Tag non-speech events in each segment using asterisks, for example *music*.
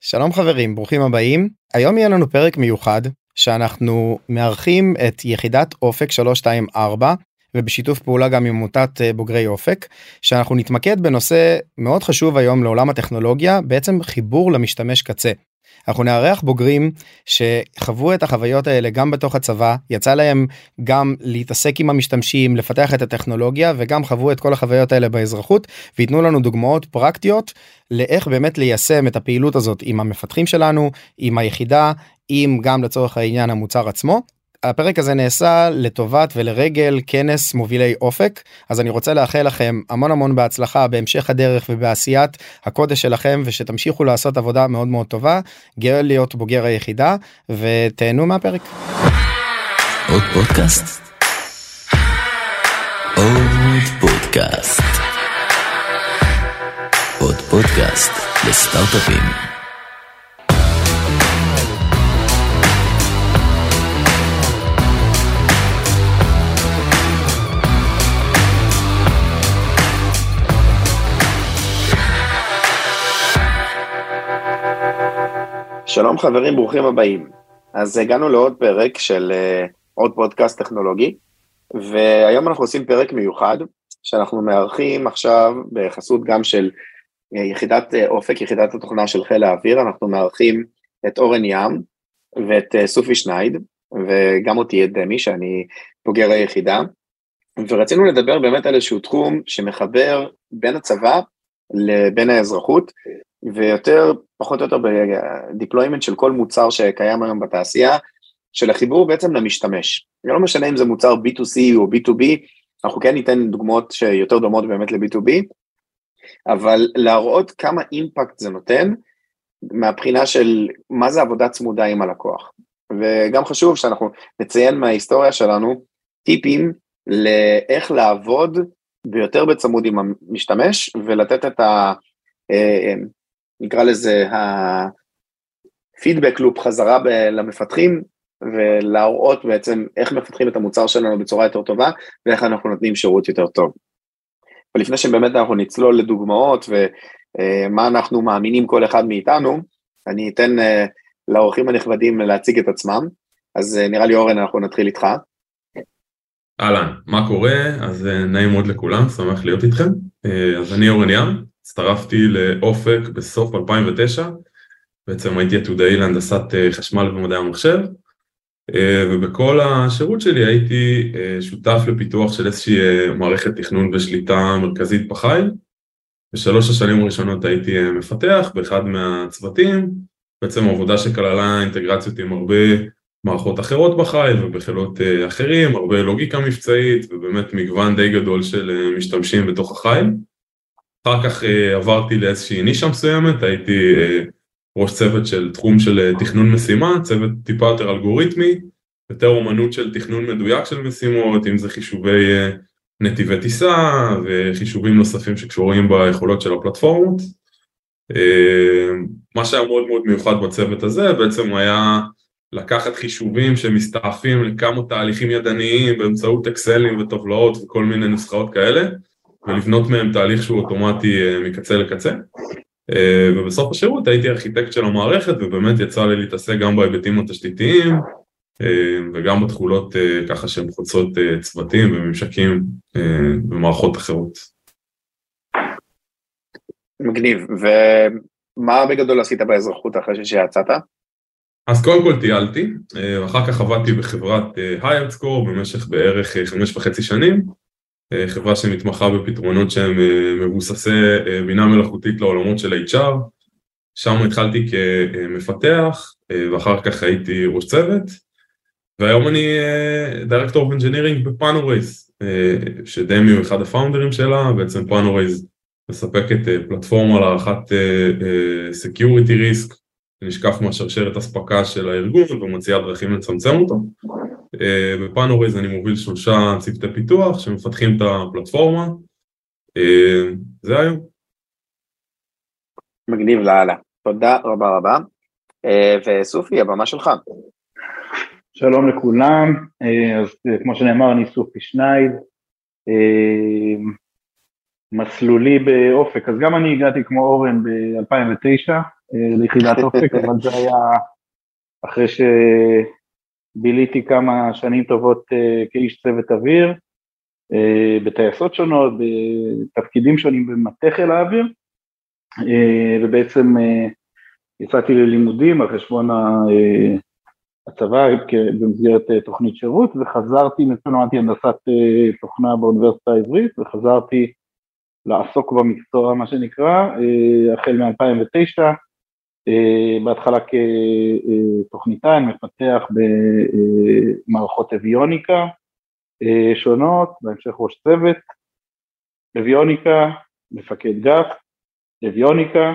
שלום חברים, ברוכים הבאים. היום יהיה לנו פרק מיוחד שאנחנו מארחים את יחידת אופק 324 ובשיתוף פעולה גם עם עמותת אה, בוגרי אופק שאנחנו נתמקד בנושא מאוד חשוב היום לעולם הטכנולוגיה בעצם חיבור למשתמש קצה. אנחנו נארח בוגרים שחוו את החוויות האלה גם בתוך הצבא יצא להם גם להתעסק עם המשתמשים לפתח את הטכנולוגיה וגם חוו את כל החוויות האלה באזרחות וייתנו לנו דוגמאות פרקטיות לאיך באמת ליישם את הפעילות הזאת עם המפתחים שלנו עם היחידה עם גם לצורך העניין המוצר עצמו הפרק הזה נעשה לטובת ולרגל כנס מובילי אופק אז אני רוצה לאחל לכם המון המון בהצלחה בהמשך הדרך ובעשיית הקודש שלכם ושתמשיכו לעשות עבודה מאוד מאוד טובה גאה להיות בוגר היחידה ותהנו מהפרק. עוד פודקאסט? עוד פודקאסט. עוד פודקאסט לסטארט-אפים. שלום חברים, ברוכים הבאים. אז הגענו לעוד פרק של uh, עוד פודקאסט טכנולוגי, והיום אנחנו עושים פרק מיוחד, שאנחנו מארחים עכשיו בחסות גם של uh, יחידת uh, אופק, יחידת התוכנה של חיל האוויר, אנחנו מארחים את אורן ים ואת uh, סופי שנייד, וגם אותי את דמי, שאני בוגר היחידה, ורצינו לדבר באמת על איזשהו תחום שמחבר בין הצבא לבין האזרחות, ויותר, פחות או יותר בדיפלוימנט של כל מוצר שקיים היום בתעשייה, של החיבור בעצם למשתמש. זה לא משנה אם זה מוצר B2C או B2B, אנחנו כן ניתן דוגמאות שיותר דומות באמת ל-B2B, אבל להראות כמה אימפקט זה נותן, מהבחינה של מה זה עבודה צמודה עם הלקוח. וגם חשוב שאנחנו נציין מההיסטוריה שלנו טיפים לאיך לעבוד ביותר בצמוד עם המשתמש ולתת את ה... נקרא לזה הפידבק לופ חזרה ב- למפתחים ולהראות בעצם איך מפתחים את המוצר שלנו בצורה יותר טובה ואיך אנחנו נותנים שירות יותר טוב. ולפני שבאמת אנחנו נצלול לדוגמאות ומה אנחנו מאמינים כל אחד מאיתנו, אני אתן אה, לאורחים הנכבדים להציג את עצמם, אז אה, נראה לי אורן אנחנו נתחיל איתך. אהלן, מה קורה? אז אה, נעים מאוד לכולם, שמח להיות איתכם. אז אני אורן ים, הצטרפתי לאופק בסוף 2009, בעצם הייתי עתודאי להנדסת אה, חשמל ומדעי המחשב, אה, ובכל השירות שלי הייתי אה, שותף לפיתוח של איזושהי מערכת תכנון ושליטה מרכזית בחיל. בשלוש השנים הראשונות הייתי מפתח באחד מהצוותים, בעצם עבודה שכללה אינטגרציות עם הרבה מערכות אחרות בחיל ובחילות אחרים, הרבה לוגיקה מבצעית ובאמת מגוון די גדול של משתמשים בתוך החיל. אחר כך uh, עברתי לאיזושהי נישה מסוימת, הייתי uh, ראש צוות של תחום של uh, תכנון משימה, צוות טיפה יותר אלגוריתמי, יותר אומנות של תכנון מדויק של משימות, אם זה חישובי uh, נתיבי טיסה וחישובים נוספים שקשורים ביכולות של הפלטפורמות. Uh, מה שהיה מאוד מאוד מיוחד בצוות הזה בעצם היה לקחת חישובים שמסתעפים לכמה תהליכים ידניים באמצעות אקסלים וטבלאות וכל מיני נוסחאות כאלה ולבנות מהם תהליך שהוא אוטומטי אה, מקצה לקצה. אה, ובסוף השירות הייתי ארכיטקט של המערכת ובאמת יצא לי להתעסק גם בהיבטים התשתיתיים אה, וגם בתכולות ככה שהן חוצות צוותים וממשקים ומערכות אחרות. מגניב, ומה בגדול עשית באזרחות אחרי שיצאת? אז קודם כל טיילתי, אחר כך עבדתי בחברת HiredScore במשך בערך חמש וחצי שנים חברה שמתמחה בפתרונות שהם אה, מבוססי אה, בינה מלאכותית לעולמות של HR, שם התחלתי כמפתח ואחר כך הייתי ראש צוות. והיום אני director of engineering ב Panorays שדמי הוא אחד ה founderים שלה, בעצם Panorays מספקת פלטפורמה להערכת security risk נשקף מהשרשרת אספקה של הארגון ומציעה דרכים לצמצם אותו. אה, בפאנוריז אני מוביל שלושה צוותי פיתוח שמפתחים את הפלטפורמה. אה, זה היום. מגניב לאללה. תודה רבה רבה. אה, וסופי, הבמה שלך. שלום לכולם, אז כמו שנאמר, אני סופי שנייד. מסלולי באופק, אז גם אני הגעתי כמו אורן ב-2009, ליחידת אופק, *laughs* אבל זה היה אחרי שביליתי כמה שנים טובות כאיש צוות אוויר, בטייסות שונות, בתפקידים שונים במטה חיל האוויר, ובעצם יצאתי ללימודים על חשבון הצבא במסגרת אה, תוכנית שירות וחזרתי, בעצם למדתי הנדסת אה, תוכנה באוניברסיטה העברית וחזרתי לעסוק במקצוע מה שנקרא אה, החל מ-2009 בהתחלה כתוכניתן מפתח במערכות אביוניקה שונות, בהמשך ראש צוות, אביוניקה, מפקד גף, אביוניקה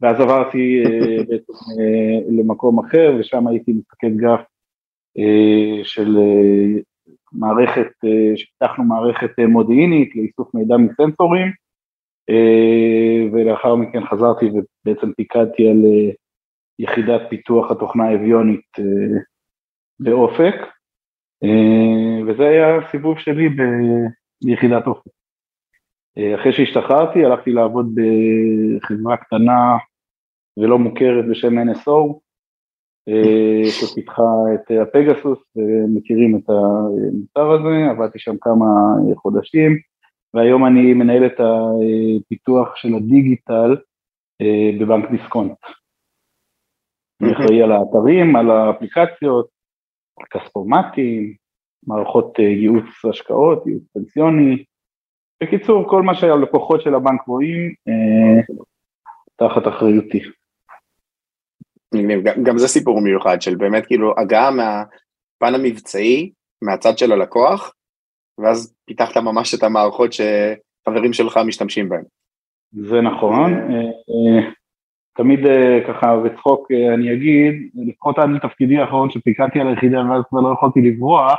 ואז עברתי אה, *laughs* בעצם אה, למקום אחר, ושם הייתי מפקד גף אה, של מערכת, שפיתחנו מערכת מודיעינית לאיסוף מידע מסנסורים, ולאחר מכן חזרתי ובעצם פיקדתי על יחידת פיתוח התוכנה האביונית באופק, וזה היה הסיבוב שלי ביחידת אופק. אחרי שהשתחררתי הלכתי לעבוד בחברה קטנה ולא מוכרת בשם NSO, שפיתחה את הפגסוס, ומכירים את המוצר הזה, עבדתי שם כמה חודשים, והיום אני מנהל את הפיתוח של הדיגיטל בבנק דיסקונט. אני אחראי על האתרים, על האפליקציות, כספומטים, מערכות ייעוץ השקעות, ייעוץ פנסיוני, בקיצור, כל מה שהלקוחות של הבנק רואים, אה, תחת אחריותי. גם זה סיפור מיוחד של באמת כאילו הגעה מהפן המבצעי, מהצד של הלקוח, ואז פיתחת ממש את המערכות שחברים שלך משתמשים בהן. זה נכון, אה, אה, תמיד ככה בצחוק אני אגיד, לפחות עד לתפקידי האחרון שפיקדתי על היחידה ואז כבר לא יכולתי לברוח,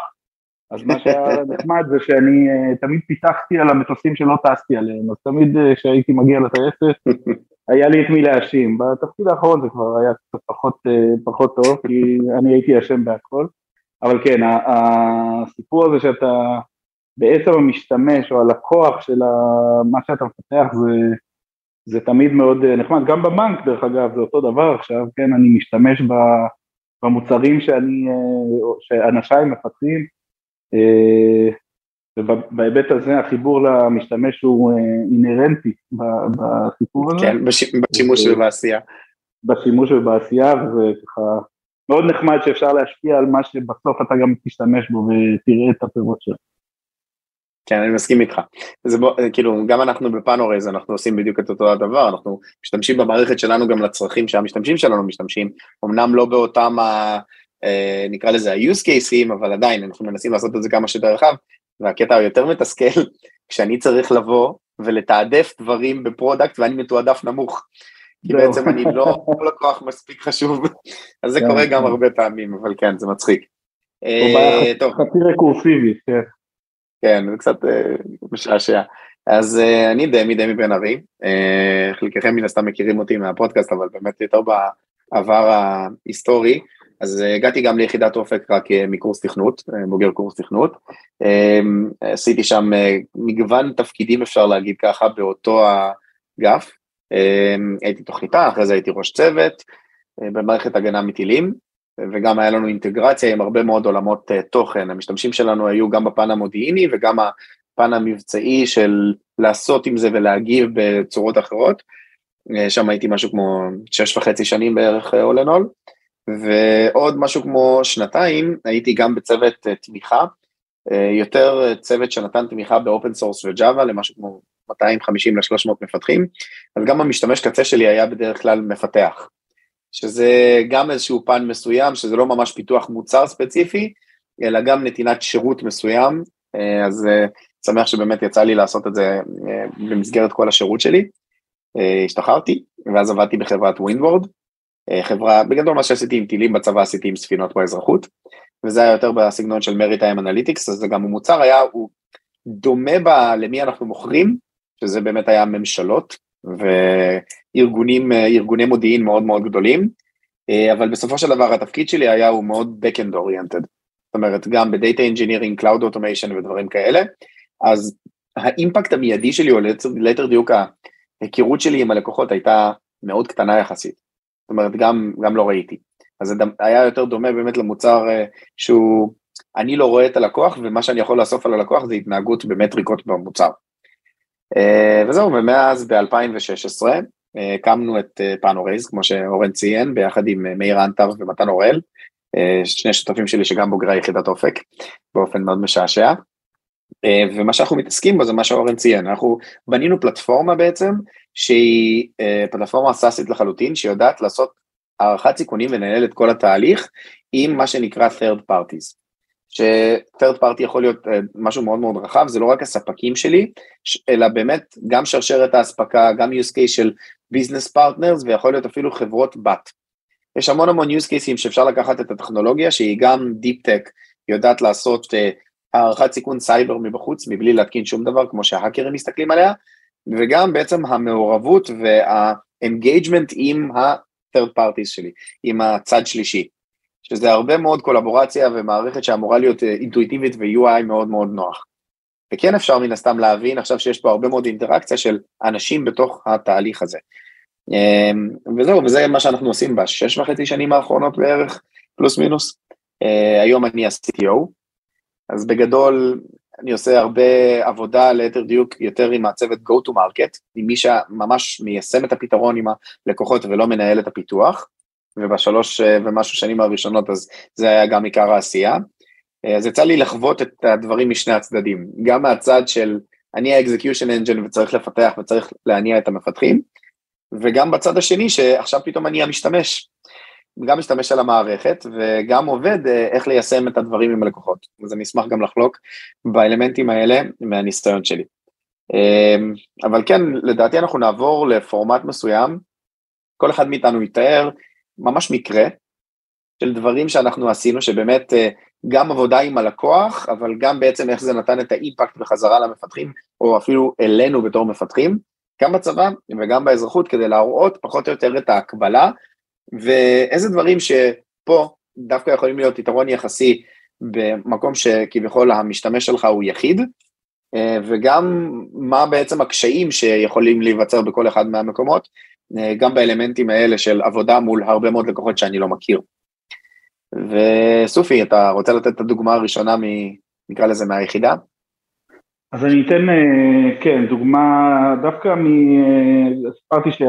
אז מה שהיה *laughs* נחמד זה שאני תמיד פיתחתי על המטוסים שלא טסתי עליהם, אז תמיד אה, כשהייתי מגיע לטייסת, *laughs* היה לי את מי להאשים. בתפקיד האחרון זה כבר היה קצת פחות, פחות טוב, כי אני הייתי אשם בהכל. אבל כן, הסיפור הזה שאתה בעצם המשתמש או הלקוח של מה שאתה מפתח זה, זה תמיד מאוד נחמד. גם בבנק, דרך אגב, זה אותו דבר עכשיו, כן, אני משתמש במוצרים שאני, שאנשיי מפתחים. אה, ובהיבט הזה החיבור למשתמש הוא אה, אינהרנטי בסיפור הזה. כן, בשימוש ובעשייה. בשימוש ובעשייה, וזה ככה מאוד נחמד שאפשר להשפיע על מה שבסוף אתה גם תשתמש בו ותראה את הפירות שלו. כן, אני מסכים איתך. זה בוא, כאילו, גם אנחנו בפאנורייז, אנחנו עושים בדיוק את אותו הדבר, אנחנו משתמשים במערכת שלנו גם לצרכים שהמשתמשים שלנו משתמשים, אמנם לא באותם אה, נקרא לזה ה-use cases, אבל עדיין אנחנו מנסים לעשות את זה כמה שיותר רחב, והקטע היותר מתסכל, *laughs* כשאני צריך לבוא ולתעדף דברים ב product ואני מתועדף נמוך. כי בעצם אני *laughs* לא לקוח מספיק חשוב, אז זה קורה גם הרבה פעמים, אבל כן, זה מצחיק. אה, טוב. חצי רקורסיבי, כן. כן, זה קצת אה, משעשע. אז אני דמי, דמי בן ארי, חלקכם מן הסתם מכירים אותי מהפודקאסט, אבל באמת יותר בעבר ההיסטורי. אז אה, הגעתי גם ליחידת אופק רק אה, מקורס תכנות, אה, בוגר קורס תכנות. עשיתי שם מגוון תפקידים אפשר להגיד ככה באותו האגף. הייתי תוכניתה, אחרי זה הייתי ראש צוות במערכת הגנה מטילים, וגם היה לנו אינטגרציה עם הרבה מאוד עולמות תוכן. המשתמשים שלנו היו גם בפן המודיעיני וגם הפן המבצעי של לעשות עם זה ולהגיב בצורות אחרות. שם הייתי משהו כמו שש וחצי שנים בערך all in all. ועוד משהו כמו שנתיים הייתי גם בצוות אה, תמיכה, אה, יותר צוות שנתן תמיכה ב open source ו Java למשהו כמו 250 ל-300 מפתחים, אז גם המשתמש קצה שלי היה בדרך כלל מפתח, שזה גם איזשהו פן מסוים, שזה לא ממש פיתוח מוצר ספציפי, אלא גם נתינת שירות מסוים, אה, אז שמח שבאמת יצא לי לעשות את זה במסגרת כל השירות שלי. השתחררתי, ואז עבדתי בחברת Windward, אה, חברה, בגדול מה שעשיתי עם טילים בצבא עשיתי עם ספינות באזרחות, וזה היה יותר בסגנון של maritime analytics, אז גם המוצר היה, הוא דומה ב, למי אנחנו מוכרים, שזה באמת היה ממשלות וארגונים, אה, מודיעין מאוד מאוד גדולים, אה, אבל בסופו של דבר התפקיד שלי היה הוא מאוד backend oriented, זאת אומרת גם ב data engineering, cloud automation ודברים כאלה, אז ה impact המיידי שלי, או ליתר דיוק ההיכרות שלי עם הלקוחות הייתה מאוד קטנה יחסית. זאת אומרת, גם, גם לא ראיתי. אז זה היה יותר דומה באמת למוצר שהוא, אני לא רואה את הלקוח, ומה שאני יכול לאסוף על הלקוח זה התנהגות במטריקות במוצר. וזהו, ומאז ב-2016 הקמנו את Panorays, כמו שאורן ציין, ביחד עם מאיר אנטר ומתן אוראל, שני שותפים שלי שגם בוגרי יחידת אופק, באופן מאוד משעשע. אה, ומה שאנחנו מתעסקים בו זה מה שאורן ציין, אנחנו בנינו פלטפורמה בעצם שהיא אה, פלטפורמה סאסית לחלוטין, שיודעת לעשות הערכת סיכונים ולנהל את כל התהליך עם מה שנקרא third parties. ש-third party יכול להיות אה, משהו מאוד מאוד רחב, זה לא רק הספקים שלי, אלא באמת גם שרשרת האספקה, גם use case של business partners ויכול להיות אפילו חברות בת. יש המון המון use cases שאפשר לקחת את הטכנולוגיה שהיא גם Deep Tech, יודעת לעשות uh, הערכת סיכון סייבר מבחוץ מבלי להתקין שום דבר כמו שההאקרים מסתכלים עליה, וגם בעצם המעורבות וה-engagement עם ה-third parties שלי, עם הצד שלישי, שזה הרבה מאוד קולבורציה ומערכת שאמורה להיות אה, אינטואיטיבית ו-UI מאוד מאוד נוח. וכן אפשר מן הסתם להבין עכשיו שיש פה הרבה מאוד אינטראקציה של אנשים בתוך התהליך הזה. אמ, וזהו, וזה מה שאנחנו עושים בשש וחצי שנים האחרונות בערך, פלוס מינוס. אה, היום אני ה-CTO, אז בגדול אני עושה הרבה עבודה ליתר דיוק יותר עם הצוות go to market, עם מי שממש מיישם את הפתרון עם הלקוחות ולא מנהל את הפיתוח, ובשלוש אה, ומשהו שנים הראשונות אז זה היה גם עיקר העשייה. אה, אז יצא לי לחוות את הדברים משני הצדדים, גם מהצד של אני ה-execution engine וצריך לפתח וצריך להניע את המפתחים, וגם בצד השני שעכשיו פתאום אני המשתמש, גם משתמש על המערכת וגם עובד אה, איך ליישם את הדברים עם הלקוחות. אז אני אשמח גם לחלוק באלמנטים האלה מהניסיון שלי. אבל כן, לדעתי אנחנו נעבור לפורמט מסוים, כל אחד מאיתנו יתאר ממש מקרה של דברים שאנחנו עשינו, שבאמת אה, גם עבודה עם הלקוח, אבל גם בעצם איך זה נתן את האימפקט בחזרה למפתחים, או אפילו אלינו בתור מפתחים, גם בצבא וגם באזרחות, כדי להראות פחות או יותר את ההקבלה. ואיזה דברים שפה דווקא יכולים להיות יתרון יחסי במקום שכביכול המשתמש שלך הוא יחיד, אה, וגם מה בעצם הקשיים שיכולים להיווצר בכל אחד מהמקומות, גם באלמנטים האלה של עבודה מול הרבה מאוד לקוחות שאני לא מכיר. וסופי, אתה רוצה לתת את הדוגמה הראשונה, מ, נקרא לזה, מהיחידה? אז אני אתן, אה, כן, דוגמה דווקא מ... סיפרתי ש...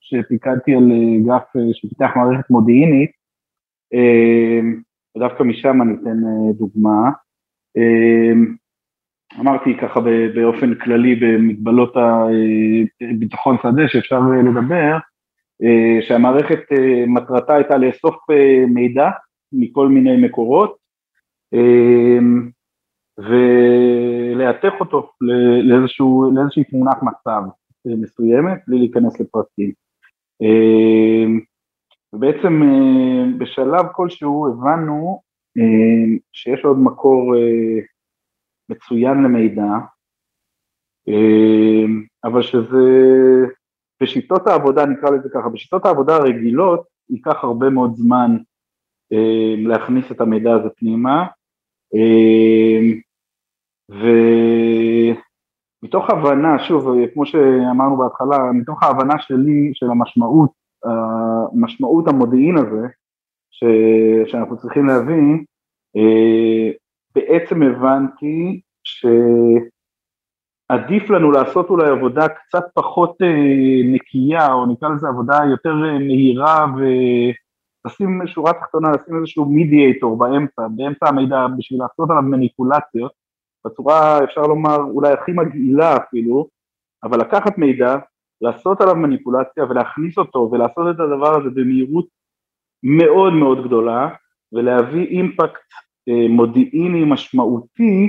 שפיקדתי על אה, אה, שפיתח מערכת מודיעינית, ודווקא משם אני אתן דוגמה. אמרתי ככה באופן כללי במגבלות הביטחון שדה שאפשר לדבר, שהמערכת מטרתה הייתה לאסוף מידע מכל מיני מקורות, ולהתך אותו לאיזשהו, לאיזושהי תמונת מצב מסוימת, בלי להיכנס לפרטים. ובעצם בשלב כלשהו הבנו שיש עוד מקור מצוין למידע, אבל שזה, בשיטות העבודה, נקרא לזה ככה, בשיטות העבודה הרגילות ייקח הרבה מאוד זמן להכניס את המידע הזה פנימה, אמ, ומתוך הבנה, שוב, כמו שאמרנו בהתחלה, מתוך ההבנה שלי של המשמעות, המשמעות המודיעין הזה, ש, שאנחנו צריכים להבין, בעצם הבנתי שעדיף לנו לעשות אולי עבודה קצת פחות אה, נקייה, או נקרא לזה עבודה יותר אה, מהירה ו... לשים שורה תחתונה, לשים איזשהו מידיאטור באמצע, באמצע המידע בשביל לעשות עליו מניפולציות, בצורה אפשר לומר אולי הכי מגעילה אפילו, אבל לקחת מידע, לעשות עליו מניפולציה ולהכניס אותו ולעשות את הדבר הזה במהירות מאוד מאוד גדולה ולהביא אימפקט מודיעיני משמעותי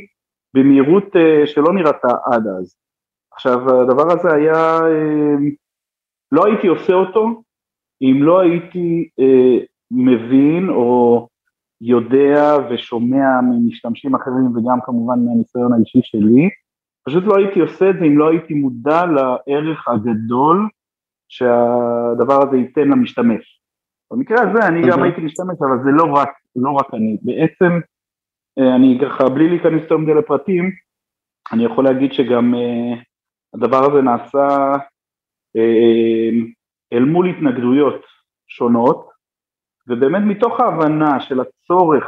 במהירות אה, שלא נראתה עד אז. עכשיו הדבר הזה היה, אה, לא הייתי עושה אותו אם לא הייתי אה, מבין או יודע ושומע ממשתמשים אחרים וגם כמובן מהניסיון האישי שלי, פשוט לא הייתי עושה את זה אם לא הייתי מודע לערך הגדול שהדבר הזה ייתן למשתמש. במקרה הזה אני גם הייתי משתמש, אבל זה לא רק, לא רק אני. בעצם, אה, אני ככה, בלי להיכנס יותר מדי לפרטים, אני יכול להגיד שגם uh, הדבר הזה נעשה uh, אל מול התנגדויות שונות, ובאמת מתוך ההבנה של הצורך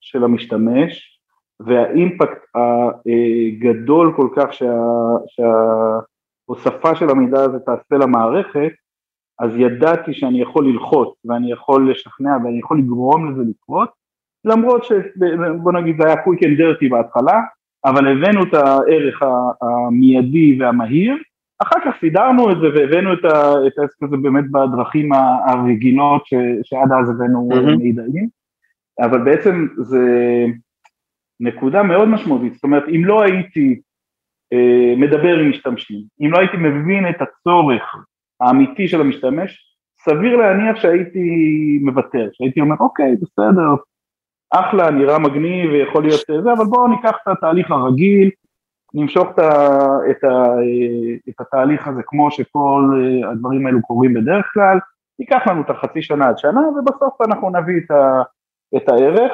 של המשתמש והאימפקט הגדול כל כך שה, שההוספה של המידע הזה תעשה למערכת, אז ידעתי שאני יכול ללחוץ ואני יכול לשכנע ואני יכול לגרום לזה לקרות, למרות שבוא נגיד זה היה quick and dirty בהתחלה, אבל הבאנו את הערך המיידי והמהיר, אחר כך סידרנו את זה והבאנו את העסק הזה באמת בדרכים הרגילות ש, שעד אז הבאנו mm-hmm. מידעים, אבל בעצם זה נקודה מאוד משמעותית, זאת אומרת אם לא הייתי אה, מדבר עם משתמשים, אם לא הייתי מבין את הצורך האמיתי של המשתמש, סביר להניח שהייתי מוותר, שהייתי אומר אוקיי בסדר, אחלה, נראה מגניב ויכול להיות זה, אבל בואו ניקח את התהליך הרגיל, נמשוך את, ה, את, ה, את התהליך הזה כמו שכל אה, הדברים האלו קורים בדרך כלל, ייקח לנו את החצי שנה עד שנה ובסוף אנחנו נביא את, ה, את הערך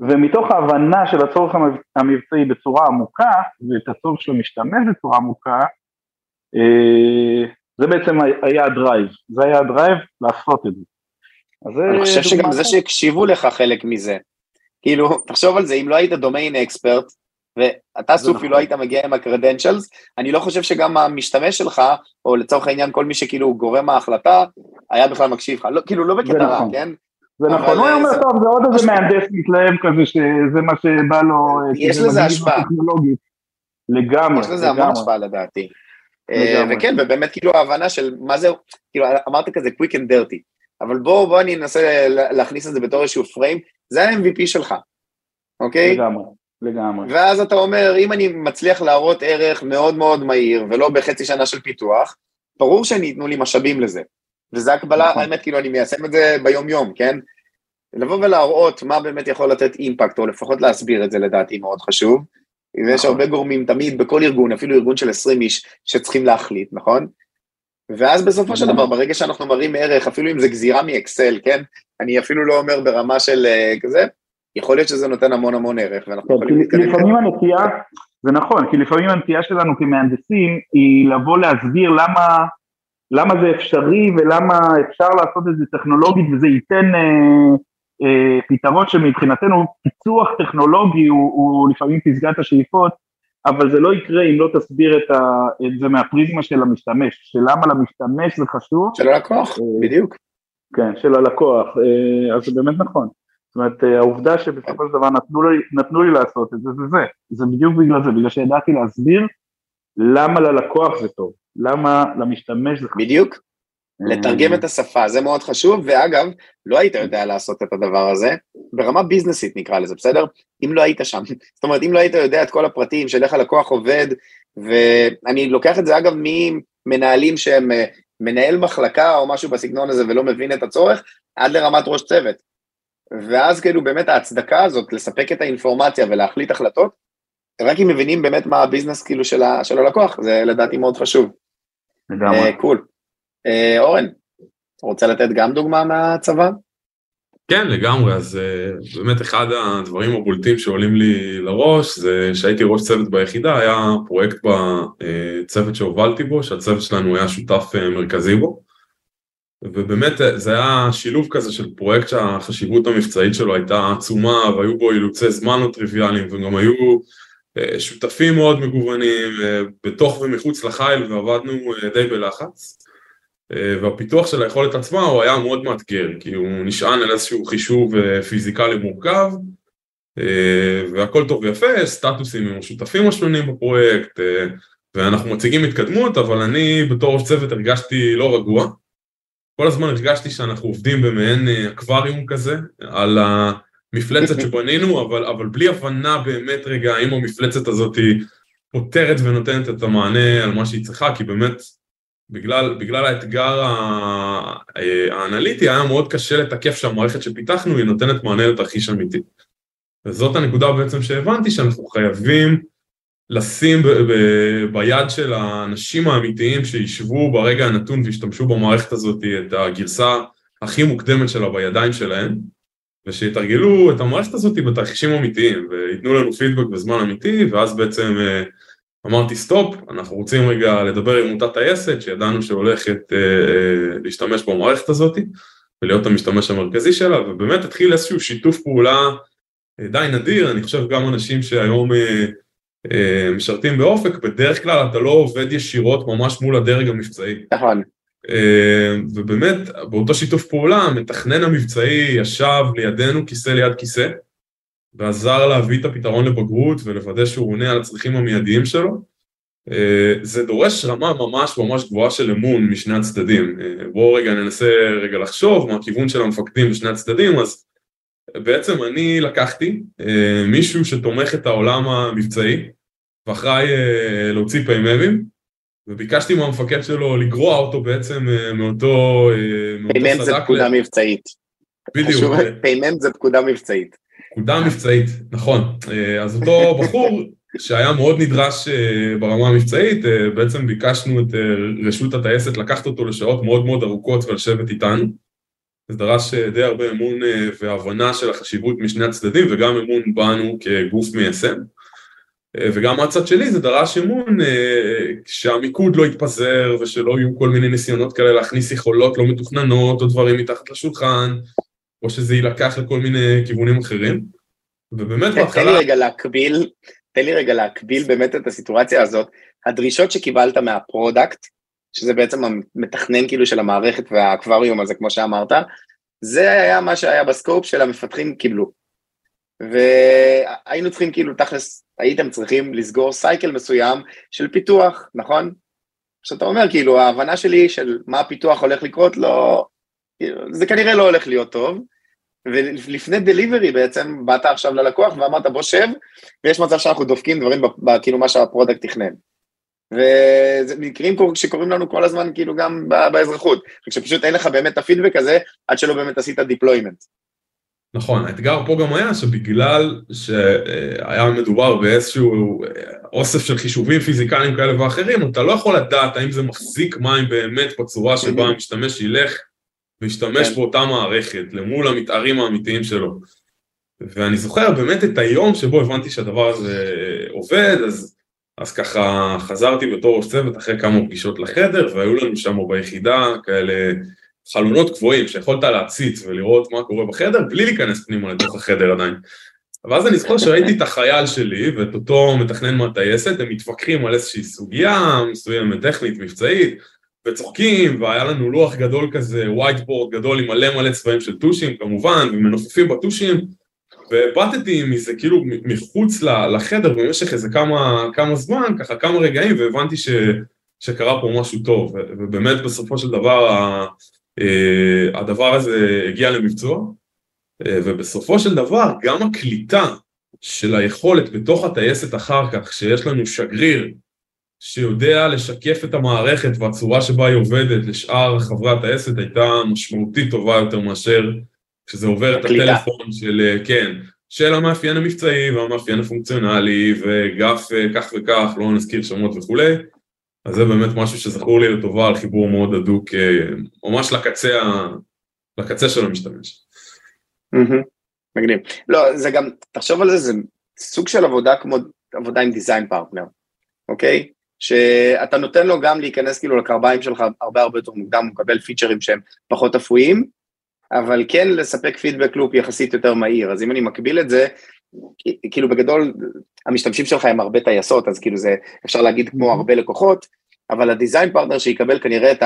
ומתוך ההבנה של הצורך המבצעי בצורה עמוקה ואת הצורך של המשתמש בצורה עמוקה, אה, זה בעצם היה ה drive, זה היה ה drive לעשות את זה. אני חושב שגם זה שהקשיבו לך חלק מזה, כאילו, תחשוב על זה, אם לא היית domain expert, ואתה צופי נכון. לא היית מגיע עם ה credentials, אני לא חושב שגם המשתמש שלך, או לצורך העניין כל מי שכאילו גורם ההחלטה, היה בכלל מקשיב לך, לא, כאילו לא בקטע רע, נכון. כן? זה נכון, הוא היה אומר, טוב, זה עוד איזה מהנדס מתלהם כזה, שזה מה שבא לו... יש לזה השפעה. לגמרי, יש לזה המון השפעה לדעתי. אה, וכן, ובאמת כאילו ההבנה של מה זה, כאילו אמרת כזה quick and dirty, אבל בוא, בוא אני אנסה להכניס את זה בתור איזשהו פריים, זה ה-MVP שלך, אוקיי? לגמרי. לגמרי. ואז אתה אומר, אם אני מצליח להראות ערך מאוד מאוד מהיר, ולא בחצי שנה של פיתוח, ברור שאני ייתנו לי משאבים לזה. וזה הקבלה, נכון. האמת, כאילו, אני מיישם את זה ביום-יום, כן? לבוא ולהראות מה באמת יכול לתת אימפקט, או לפחות להסביר את זה לדעתי מאוד חשוב. ויש. הרבה גורמים תמיד בכל ארגון, אפילו ארגון של 20 איש, שצריכים להחליט, נכון? ואז בסופו של נכון. דבר, ברגע שאנחנו מראים ערך, אפילו אם זה גזירה מאקסל, כן? אני אפילו לא אומר ברמה של uh, כזה, יכול להיות שזה נותן המון המון ערך, ואנחנו יכולים להתקדם. לפעמים הנטייה, זה נכון, כי לפעמים הנטייה שלנו כמהנדסים היא לבוא להסביר למה, למה זה אפשרי ולמה אפשר לעשות את זה טכנולוגית וזה ייתן אה, אה, פתרון שמבחינתנו פיצוח טכנולוגי הוא, הוא לפעמים פסגת השאיפות, אבל זה לא יקרה אם לא תסביר את, ה, את זה מהפריזמה של המשתמש, של למה למשתמש זה חשוב. של הלקוח, אה, בדיוק. כן, של הלקוח, אה, אז זה באמת נכון. זאת אומרת, אה, העובדה שבסופו של דבר נתנו לי, נתנו לי לעשות את זה, זה זה, זה בדיוק בגלל זה, בגלל שידעתי להסביר למה ללקוח זה טוב, למה למשתמש זה חשוב. בדיוק, לתרגם את השפה, זה מאוד חשוב, ואגב, לא היית יודע לעשות את הדבר הזה, ברמה ביזנסית נקרא לזה, בסדר? אם לא היית שם. *laughs* זאת אומרת, אם לא היית יודע את כל הפרטים של איך הלקוח עובד, ואני לוקח את זה אגב ממנהלים שהם אה, מנהל מחלקה או משהו בסגנון הזה ולא מבין את הצורך, עד לרמת ראש צוות. ואז כאילו באמת ההצדקה הזאת לספק את האינפורמציה ולהחליט החלטות, רק אם מבינים באמת מה ה business כאילו של, ה, של הלקוח, זה לדעתי מאוד חשוב. לגמרי. cool. Uh, אה, אורן, רוצה לתת גם דוגמה מהצבא? כן, לגמרי, אז uh, באמת אחד הדברים הבולטים שעולים לי לראש זה שהייתי ראש צוות ביחידה, היה פרויקט בצוות שהובלתי בו, שהצוות שלנו היה שותף מרכזי בו, ובאמת זה היה שילוב כזה של פרויקט שהחשיבות המבצעית שלו הייתה עצומה והיו בו אילוצי זמן לא טריוויאליים וגם היו שותפים מאוד מגוונים בתוך ומחוץ לחיל ועבדנו די בלחץ. אה, והפיתוח של היכולת עצמה הוא היה מאוד מאתגר, כי הוא נשען על איזשהו חישוב אה, פיזיקלי מורכב, אה, והכל טוב ויפה, סטטוסים עם השותפים השונים בפרויקט, ואנחנו מציגים התקדמות, אבל אני בתור ראש צוות הרגשתי לא רגוע. כל הזמן הרגשתי שאנחנו עובדים במעין אקווריום כזה, על המפלצת *laughs* שבנינו, אבל, אבל בלי הבנה באמת רגע האם המפלצת הזאת פותרת ונותנת את המענה על מה שהיא צריכה, כי באמת בגלל, בגלל האתגר האנליטי היה מאוד קשה לתקף שהמערכת שפיתחנו היא נותנת מענה לתרחיש אמיתי. וזאת הנקודה בעצם שהבנתי שאנחנו חייבים לשים ב- ב- ביד של האנשים האמיתיים שישבו ברגע הנתון וישתמשו במערכת הזאת את הגרסה הכי מוקדמת שלה בידיים שלהם ושיתרגלו את המערכת הזאת בתרחישים אמיתיים וייתנו לנו פידבק בזמן אמיתי ואז בעצם אה, אמרתי סטופ, אנחנו רוצים רגע לדבר עם עמותת טייסת שידענו שהולכת אה, אה, להשתמש במערכת הזאת ולהיות המשתמש המרכזי שלה, ובאמת התחיל איזשהו שיתוף פעולה אה, די נדיר, אני חושב גם אנשים שהיום אה, אה, משרתים באופק, בדרך כלל אתה לא עובד ישירות ממש מול הדרג המבצעי. נכון. אה, ובאמת, באותו שיתוף פעולה, המתכנן המבצעי ישב לידינו כיסא ליד כיסא, ועזר להביא את הפתרון לבגרות ולוודא שהוא עונה על הצרכים המיידיים שלו. אה, זה דורש רמה ממש ממש גבוהה של אמון משני הצדדים. אה, בואו רגע ננסה רגע לחשוב מה הכיוון של המפקדים בשני הצדדים, אז בעצם אני לקחתי אה, מישהו שתומך את העולם המבצעי ואחראי להוציא פייממים, וביקשתי מהמפקד שלו לגרוע אותו בעצם מאותו, מאותו פיימם זה פקודה מבצעית. בדיוק. פיימם זה פקודה מבצעית. פקודה מבצעית, נכון. אז אותו בחור שהיה מאוד נדרש אה, ברמה המבצעית, אה, בעצם ביקשנו את אה, רשות הטייסת לקחת אותו לשעות מאוד מאוד ארוכות ולשבת איתנו. זה דרש די הרבה אמון והבנה של החשיבות משני הצדדים וגם אמון בנו כגוף מיישם. וגם מהצד שלי זה דרש אמון שהמיקוד לא יתפזר ושלא יהיו כל מיני ניסיונות כאלה להכניס יכולות לא מתוכננות או דברים מתחת לשולחן או שזה יילקח לכל מיני כיוונים אחרים. ובאמת בהתחלה... תן לי רגע להקביל תן לי רגע להקביל באמת את הסיטואציה הזאת, הדרישות שקיבלת מה product, שזה בעצם המתכנן כאילו של המערכת והאקווריום הזה, כמו שאמרת, זה היה מה שהיה ב scope של המפתחים קיבלו. והיינו צריכים כאילו תכלס, הייתם צריכים לסגור cycle מסוים של פיתוח, נכון? שאתה אומר כאילו ההבנה שלי של מה הפיתוח הולך לקרות לא, זה כנראה לא הולך להיות טוב, ולפני delivery בעצם באת עכשיו ללקוח ואמרת בוא שב, ויש מצב שאנחנו דופקים דברים כאילו מה שה product תכנן. וזה מקרים שקורים לנו כל הזמן כאילו גם באזרחות, כשפשוט אין לך באמת את הפידבק הזה עד שלא באמת עשית deployment. נכון, האתגר פה גם היה שבגלל שהיה מדובר באיזשהו אוסף של חישובים פיזיקליים כאלה ואחרים, אתה לא יכול לדעת האם זה מחזיק מים באמת בצורה שבה המשתמש ילך והשתמש כן. באותה מערכת למול המתארים האמיתיים שלו. ואני זוכר באמת את היום שבו הבנתי שהדבר הזה עובד, אז, אז ככה חזרתי בתור ראש צוות אחרי כמה פגישות לחדר, והיו לנו שם ביחידה כאלה חלונות קבועים שיכולת להציץ ולראות מה קורה בחדר בלי להיכנס פנימה לתוך החדר עדיין. ואז אני זוכר שראיתי את החייל שלי ואת אותו מתכנן מהטייסת, הם מתווכחים על איזושהי סוגיה מסוימת, טכנית, מבצעית, וצוחקים, והיה לנו לוח גדול כזה, whiteboard גדול עם מלא מלא צבעים של טושים כמובן, ומנופפים בטושים, ובטתי מזה כאילו מחוץ לחדר במשך איזה כמה, כמה זמן, ככה כמה רגעים, והבנתי ש, שקרה פה משהו טוב, ובאמת בסופו של דבר אה, הדבר הזה הגיע למבצוע, אה, ובסופו של דבר גם הקליטה של היכולת בתוך הטייסת אחר כך, שיש לנו שגריר שיודע לשקף את המערכת והצורה שבה היא עובדת לשאר חברי הטייסת הייתה משמעותית טובה יותר מאשר כשזה עובר את הטלפון של, כן, של המאפיין המבצעי והמאפיין הפונקציונלי וגף כך וכך, לא נזכיר שמות וכולי, אז זה באמת משהו שזכור לי לטובה על חיבור מאוד הדוק, ממש לקצה, לקצה של המשתמש. מגניב. לא, זה גם, תחשוב על זה, זה סוג של עבודה כמו עבודה עם design partner, אוקיי? שאתה נותן לו גם להיכנס כאילו לקרביים שלך הרבה הרבה יותר מוקדם, הוא מקבל featureים שהם פחות אפויים, אבל כן לספק feedback loop יחסית יותר מהיר, אז אם אני מקביל את זה, כאילו בגדול המשתמשים שלך הם הרבה טייסות, אז כאילו זה אפשר להגיד כמו mm-hmm. הרבה לקוחות, אבל ה design partner שיקבל כנראה את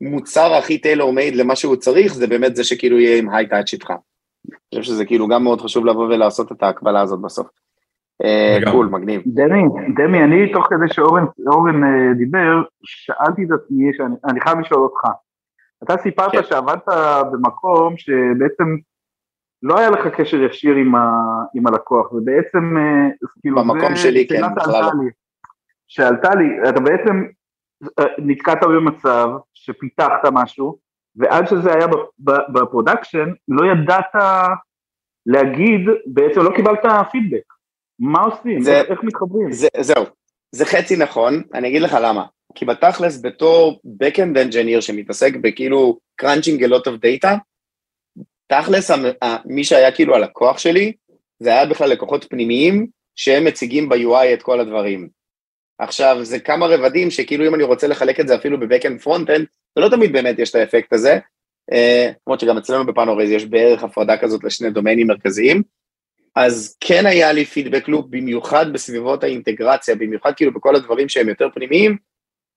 המוצר הכי tailor made למה שהוא צריך, זה באמת זה שכאילו יהיה עם high touch איתך. אני חושב שזה כאילו גם מאוד חשוב לבוא ולעשות את ההקבלה הזאת בסוף. cool, אה, מגניב. דמי, דמי, אני תוך כדי שאורן אה, דיבר, שאלתי את עצמי, אני חייב לשאול אותך. אתה סיפרת כן. שעבדת במקום שבעצם לא היה לך קשר ישיר עם, ה, עם הלקוח, ובעצם, אה, כאילו, במקום שלי, כן, בכלל לא. שעלתה לי, אתה בעצם נתקעת במצב שפיתחת משהו, ועד שזה היה ב production, לא ידעת להגיד, בעצם לא קיבלת פידבק. מה עושים? זה, איך מתחברים? זה, זהו, זה חצי נכון, אני אגיד לך למה. כי בתכלס בתור Backend Engineer שמתעסק בכאילו crunching a lot of data, תכלס מי שהיה כאילו הלקוח שלי, זה היה בכלל לקוחות פנימיים שהם מציגים ב-UI את כל הדברים. עכשיו, זה כמה רבדים שכאילו אם אני רוצה לחלק את זה אפילו ב-Backend Frontend, זה לא תמיד באמת יש את האפקט הזה, למרות שגם אצלנו ב Panorays יש בערך הפרדה כזאת לשני דומיינים מרכזיים, אז כן היה לי feedback loop במיוחד בסביבות האינטגרציה, במיוחד כאילו בכל הדברים שהם יותר פנימיים,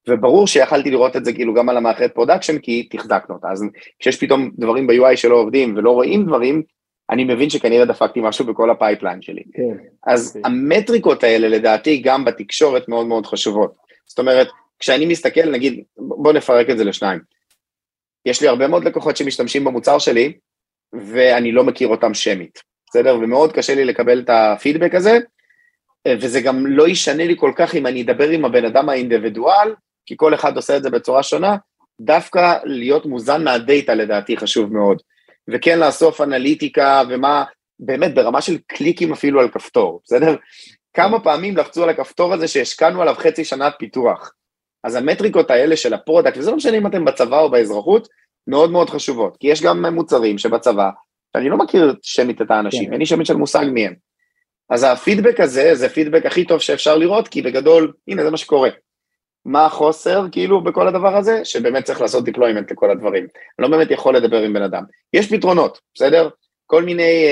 וברור שיכלתי לראות את זה כאילו גם על המערכת production, כי תחזקנו אותה. אז כשיש פתאום דברים ב-UI שלא עובדים ולא רואים דברים, אני מבין שכנראה דפקתי משהו בכל ה pipeline שלי. כן. אז כן. המטריקות האלה לדעתי גם בתקשורת מאוד מאוד חשובות. זאת אומרת, כשאני מסתכל, נגיד, בוא נפרק את זה לשניים. יש לי הרבה מאוד לקוחות שמשתמשים במוצר שלי, ואני לא מכיר אותם שמית, בסדר? ומאוד קשה לי לקבל את הפידבק הזה, וזה גם לא ישנה לי כל כך אם אני אדבר עם הבן אדם האינדיבידואל, כי כל אחד עושה את זה בצורה שונה, דווקא להיות מוזן מהדאטה לדעתי חשוב מאוד. וכן לאסוף אנליטיקה ומה, באמת ברמה של קליקים אפילו על כפתור, בסדר? כמה פעמים לחצו על הכפתור הזה שהשקענו עליו חצי שנת פיתוח. אז המטריקות האלה של ה product, וזה לא משנה אם אתם בצבא או באזרחות, מאוד מאוד חשובות, כי יש גם מוצרים שבצבא, שאני לא מכיר שמית את האנשים, כן. אין לי שמית של מושג מי הם. אז הפידבק הזה, זה פידבק הכי טוב שאפשר לראות, כי בגדול, הנה זה מה שקורה. מה החוסר כאילו בכל הדבר הזה? שבאמת צריך לעשות deployment לכל הדברים. אני לא באמת יכול לדבר עם בן אדם. יש פתרונות, בסדר? כל מיני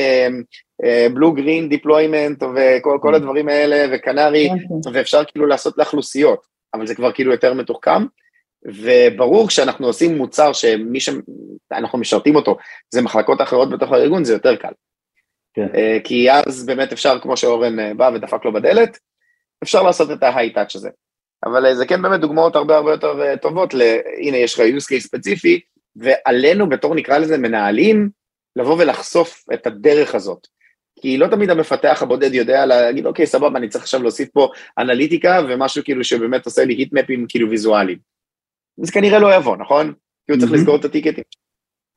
blue green deployment וכל כל הדברים האלה ו canary, כן, כן. ואפשר כאילו לעשות לאכלוסיות, אבל זה כבר כאילו יותר מתוחכם. וברור כשאנחנו עושים מוצר שמי שאנחנו משרתים אותו זה מחלקות אחרות בתוך הארגון זה יותר קל. כן. אה, כי אז באמת אפשר כמו שאורן אה, בא ודפק לו בדלת, אפשר לעשות את ה high-touch הזה. אבל אה, זה כן באמת דוגמאות הרבה הרבה יותר טובות, ל... הנה יש לך use case ספציפי, ועלינו בתור נקרא לזה מנהלים, לבוא ולחשוף את הדרך הזאת. כי לא תמיד המפתח הבודד יודע להגיד, אוקיי, סבבה, אני צריך עכשיו להוסיף פה אנליטיקה ומשהו כאילו שבאמת עושה לי היטמפים כאילו ויזואליים. זה כנראה לא יבוא, נכון? כי הוא צריך לסגור את הטיקטים.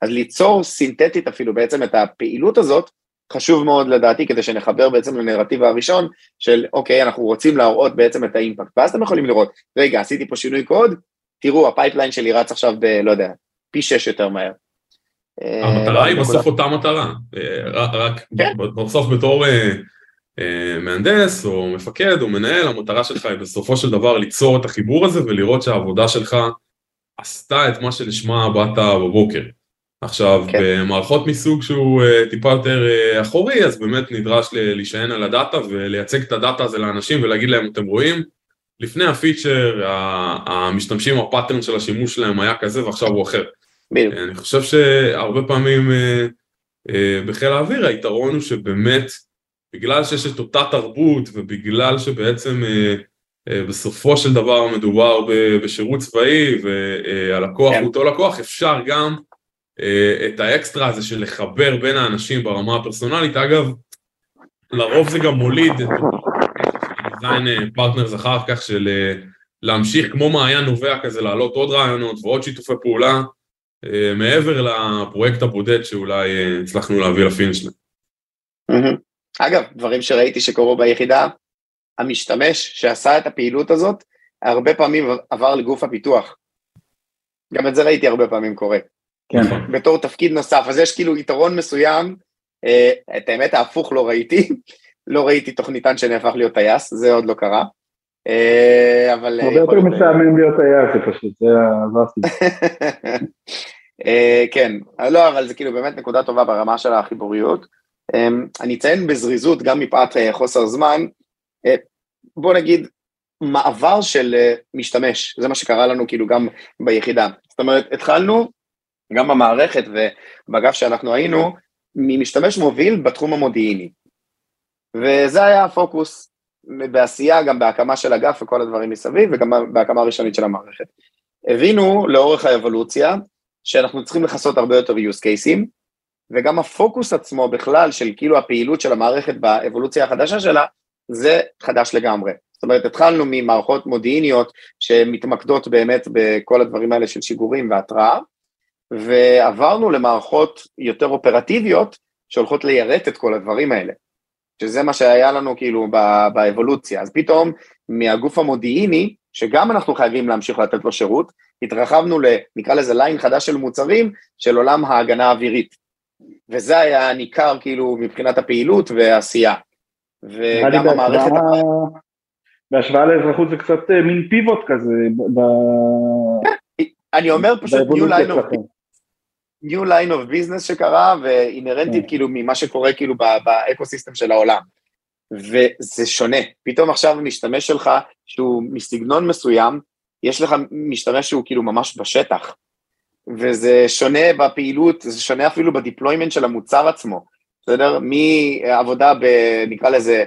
אז ליצור סינתטית אפילו בעצם את הפעילות הזאת, חשוב מאוד לדעתי כדי שנחבר בעצם לנרטיב הראשון של אוקיי אנחנו רוצים להראות בעצם את האימפקט ואז אתם יכולים לראות רגע עשיתי פה שינוי קוד תראו ה pipeline שלי רץ עכשיו ב... לא יודע פי שש יותר מהר. אה, המטרה היא בסוף אותה מטרה אה, רק כן. בסוף בתור אה, מהנדס או מפקד או מנהל המטרה שלך היא בסופו של דבר ליצור את החיבור הזה ולראות שהעבודה שלך עשתה את מה שלשמה באת בבוקר. עכשיו, כן. במערכות מסוג שהוא אה, טיפה יותר אה, אחורי, אז באמת נדרש להישען על הדאטה ולייצג את הדאטה הזה לאנשים ולהגיד להם, אתם רואים, לפני ה feature, המשתמשים, ה pattern של השימוש שלהם היה כזה ועכשיו הוא אחר. בדיוק. אני חושב שהרבה פעמים אה, אה, בחיל האוויר היתרון הוא שבאמת, בגלל שיש את אותה תרבות ובגלל שבעצם אה, בסופו של דבר מדובר בשירות צבאי והלקוח כן. הוא אותו לקוח, אפשר גם אה, את האקסטרה הזה של לחבר בין האנשים ברמה הפרסונלית. אגב, לרוב זה גם מוליד design partners אחר כך של אה, להמשיך כמו מעיין נובע כזה, להעלות עוד רעיונות ועוד שיתופי פעולה, אה, מעבר לפרויקט הבודד שאולי הצלחנו להביא ל finish. אגב, דברים שראיתי שקורו ביחידה, המשתמש שעשה את הפעילות הזאת, הרבה פעמים עבר לגוף הפיתוח. גם את זה ראיתי הרבה פעמים קורה. כן. בתור תפקיד נוסף, אז יש כאילו יתרון מסוים, אה, את האמת ההפוך לא ראיתי, *laughs* לא ראיתי תוכניתן שנהפך להיות טייס, זה עוד לא קרה. אה, אבל... אה, הרבה יותר משעמם להיות טייס, זה פשוט, זה הסיבה. *laughs* כן, לא, אבל זה כאילו באמת נקודה טובה ברמה של החיבוריות. אני אציין בזריזות, גם מפאת חוסר זמן, בוא נגיד, מעבר של משתמש, זה מה שקרה לנו כאילו גם ביחידה. זאת אומרת, התחלנו גם במערכת ובאגף שאנחנו היינו, ממשתמש מוביל בתחום המודיעיני. וזה היה הפוקוס בעשייה, גם בהקמה של אגף וכל הדברים מסביב, וגם בהקמה הראשונית של המערכת. הבינו לאורך האבולוציה שאנחנו צריכים לכסות הרבה יותר use cases, וגם הפוקוס עצמו בכלל של כאילו הפעילות של המערכת באבולוציה החדשה שלה, זה חדש לגמרי. זאת אומרת, התחלנו ממערכות מודיעיניות שמתמקדות באמת בכל הדברים האלה של שיגורים והתראה, ועברנו למערכות יותר אופרטיביות שהולכות ליירט את כל הדברים האלה, שזה מה שהיה לנו כאילו באבולוציה. אז פתאום מהגוף המודיעיני, שגם אנחנו חייבים להמשיך לתת לו שירות, התרחבנו ל... נקרא לזה ליין חדש של מוצרים של עולם ההגנה האווירית. וזה היה ניכר כאילו מבחינת הפעילות והעשייה. וגם המערכת... בהשוואה לאזרחות זה קצת אה, מין pivot כזה. אני אומר פשוט new line new line of business שקרה, ואינהרנטית כן. כאילו ממה שקורה כאילו ב- ב ecosystem של העולם. וזה שונה, פתאום עכשיו המשתמש שלך, שהוא מסגנון מסוים, יש לך משתמש שהוא כאילו ממש בשטח. וזה שונה בפעילות, זה שונה אפילו ב deployment של המוצר עצמו, בסדר? מעבודה ב... נקרא לזה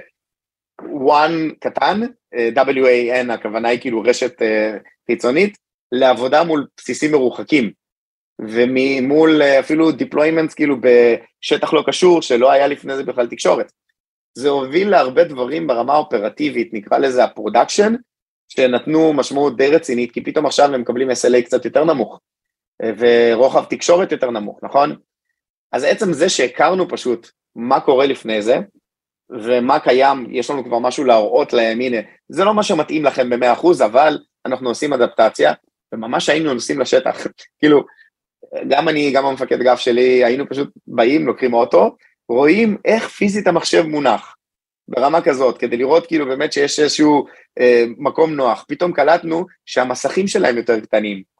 WAN קטן, אה, WAN, הכוונה היא כאילו רשת אה, חיצונית, לעבודה מול בסיסים מרוחקים. וממול אה, אפילו deployments כאילו בשטח לא קשור, שלא היה לפני זה בכלל תקשורת. זה הוביל להרבה דברים ברמה האופרטיבית, נקרא לזה ה production, שנתנו משמעות די רצינית, כי פתאום עכשיו הם מקבלים SLA קצת יותר נמוך, ורוחב תקשורת יותר נמוך, נכון? אז עצם זה שהכרנו פשוט מה קורה לפני זה, ומה קיים, יש לנו כבר משהו להראות להם, הנה, זה לא מה שמתאים לכם ב-100%, אבל אנחנו עושים אדפטציה, וממש היינו נוסעים לשטח. *laughs* כאילו, גם אני, גם המפקד גף שלי, היינו פשוט באים, לוקחים אוטו, רואים איך פיזית המחשב מונח, ברמה כזאת, כדי לראות כאילו באמת שיש איזשהו אה, מקום נוח. פתאום קלטנו שהמסכים שלהם יותר קטנים.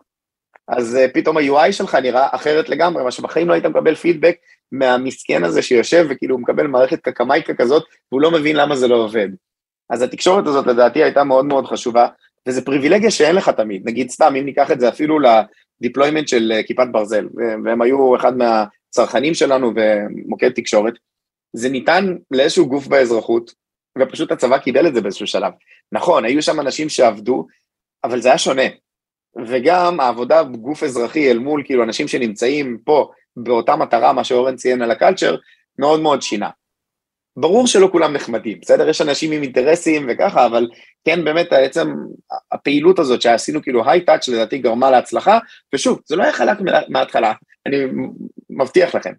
אז אה, פתאום ה-UI שלך נראה אחרת לגמרי, מה שבחיים לא היית מקבל פידבק מהמסכן הזה שיושב וכאילו הוא מקבל מערכת קקמייקה כזאת, והוא לא מבין למה זה לא עובד. אז התקשורת הזאת לדעתי הייתה מאוד מאוד חשובה, וזה פריבילגיה שאין לך תמיד. נגיד סתם, אם ניקח את זה אפילו לדיפלוימנט של אה, כיפת ברזל, והם היו אחד מהצרכנים שלנו ומוקד תקשורת, זה ניתן לאיזשהו גוף באזרחות, ופשוט הצבא קיבל את זה באיזשהו שלב. נכון, היו שם אנשים שעבדו, אבל זה היה שונה. וגם העבודה בגוף אזרחי אל מול כאילו אנשים שנמצאים פה באותה מטרה, מה שאורן ציין על הקלצ'ר, מאוד מאוד שינה. ברור שלא כולם נחמדים, בסדר? יש אנשים עם אינטרסים וככה, אבל כן, באמת, בעצם הפעילות הזאת שעשינו כאילו היי-טאץ' לדעתי גרמה להצלחה, ושוב, זה לא היה חלק מההתחלה, אני מבטיח לכם.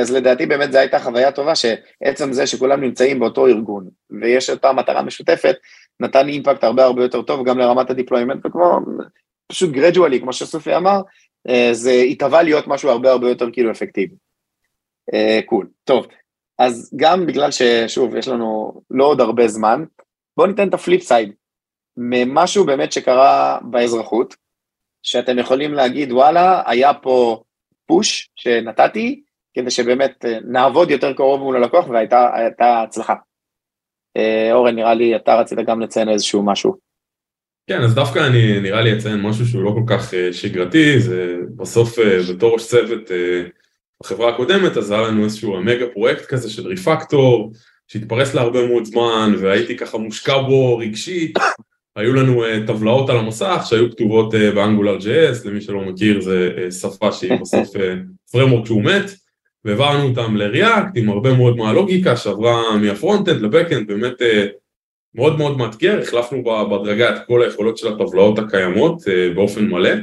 אז לדעתי באמת זו הייתה חוויה טובה, שעצם זה שכולם נמצאים באותו ארגון, ויש אותה מטרה משותפת, נתן impact הרבה הרבה יותר טוב גם לרמת ה deployment, וכמו, פשוט גרדואלי, כמו שסופי אמר, זה התהווה להיות משהו הרבה הרבה יותר כאילו אפקטיבי. cool, טוב. אז גם בגלל ששוב, יש לנו לא עוד הרבה זמן, בואו ניתן את ה flip side, ממשהו באמת שקרה באזרחות, שאתם יכולים להגיד, וואלה, היה פה push שנתתי, כדי שבאמת נעבוד יותר קרוב מול הלקוח, והייתה הצלחה. אורן, נראה לי אתה רצית גם לציין איזשהו משהו. כן, אז דווקא אני נראה לי אציין משהו שהוא לא כל כך שגרתי, זה בסוף בתור ראש צוות בחברה הקודמת, אז היה לנו איזשהו מגה פרויקט כזה של ריפקטור, שהתפרס להרבה מאוד זמן, והייתי ככה מושקע בו רגשית. היו לנו טבלאות על המסך שהיו כתובות באנגולר JS, למי שלא מכיר זה שפה שהיא בסוף framework שהוא מת, והעברנו אותם ל React עם הרבה מאוד מהלוגיקה שעברה מה front-end ל back-end, באמת מאוד מאוד מאתגר, החלפנו בהדרגה את כל היכולות של הטבלאות הקיימות באופן מלא,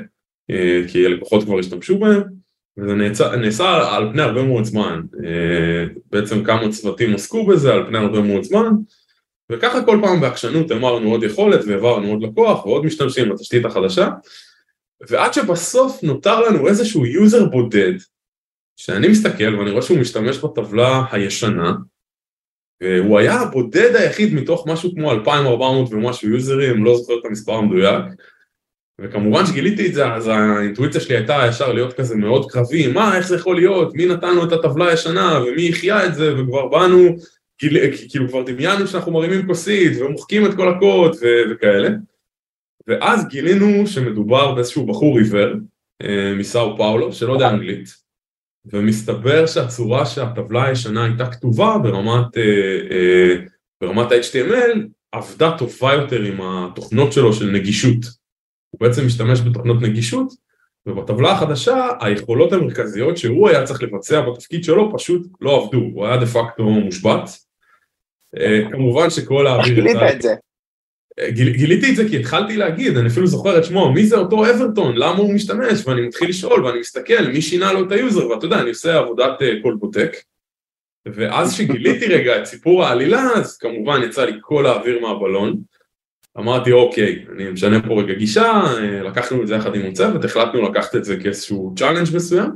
כי הלקוחות כבר השתמשו בהן. וזה נעשה, נעשה על פני הרבה מאוד זמן, בעצם כמה צוותים עסקו בזה על פני הרבה מאוד זמן, וככה כל פעם בעקשנות אמרנו עוד יכולת והעברנו עוד לקוח ועוד משתמשים בתשתית החדשה, ועד שבסוף נותר לנו איזשהו user בודד, שאני מסתכל ואני רואה שהוא משתמש בטבלה הישנה, והוא היה הבודד היחיד מתוך משהו כמו 2400 ומשהו יוזרים, לא זוכר את המספר המדויק, וכמובן שגיליתי את זה, אז האינטואיציה שלי הייתה ישר להיות כזה מאוד קרבי, מה, איך זה יכול להיות, מי נתן לו את הטבלה הישנה, ומי החיה את זה, וכבר באנו, כאילו כבר דמיינו שאנחנו מרימים כוסית, ומוחקים את כל הקוד, ו- וכאלה. ואז גילינו שמדובר באיזשהו בחור עיוור, מסאו פאולו, שלא יודע אנגלית, ומסתבר שהצורה שהטבלה הישנה הייתה כתובה ברמת, ברמת ה-HTML, עבדה טובה יותר עם התוכנות שלו של נגישות. הוא בעצם משתמש בתוכנות נגישות, ובטבלה החדשה היכולות המרכזיות שהוא היה צריך לבצע בתפקיד שלו פשוט לא עבדו, הוא היה דה פקטו מושבת. כמובן שכל האוויר... איך גילית את זה? גיל, גיליתי את זה כי התחלתי להגיד, אני אפילו זוכר את שמו, מי זה אותו אברטון, למה הוא משתמש, ואני מתחיל לשאול ואני מסתכל, מי שינה לו את ה user, ואתה יודע, אני עושה עבודת קולבוטק, ואז שגיליתי *laughs* רגע את סיפור העלילה, אז כמובן יצא לי כל האוויר מהבלון, אמרתי אוקיי, אני משנה פה רגע גישה, לקחנו את זה יחד עם הצוות, החלטנו לקחת את זה כאיזשהו challenge מסוים,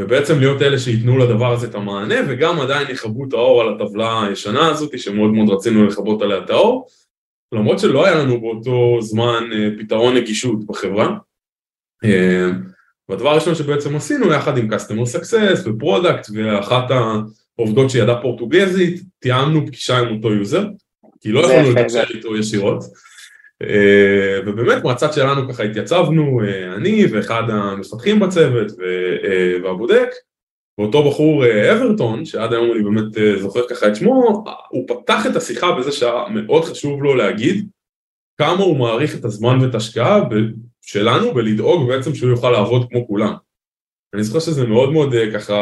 ובעצם להיות אלה שייתנו לדבר הזה את המענה, וגם עדיין יכבו את האור על הטבלה הישנה הזאת, שמאוד מאוד רצינו לכבות עליה את האור, למרות שלא היה לנו באותו זמן פתרון נגישות בחברה. והדבר הראשון שבעצם עשינו יחד עם Customer Success ו product ואחת העובדות שידעה פורטוגזית, תיאמנו פגישה עם אותו user, כי לא יכולנו לדבר איתו ישירות. אה, ובאמת מהצד שלנו ככה התייצבנו, אה, אני ואחד המפתחים בצוות והבודק, ואותו בחור אברטון, שעד היום אני באמת זוכר ככה את שמו, הוא פתח את השיחה בזה שהיה מאוד חשוב לו להגיד כמה הוא מעריך את הזמן ואת ההשקעה שלנו בלדאוג בעצם שהוא יוכל לעבוד כמו כולם. אני זוכר שזה מאוד מאוד ככה,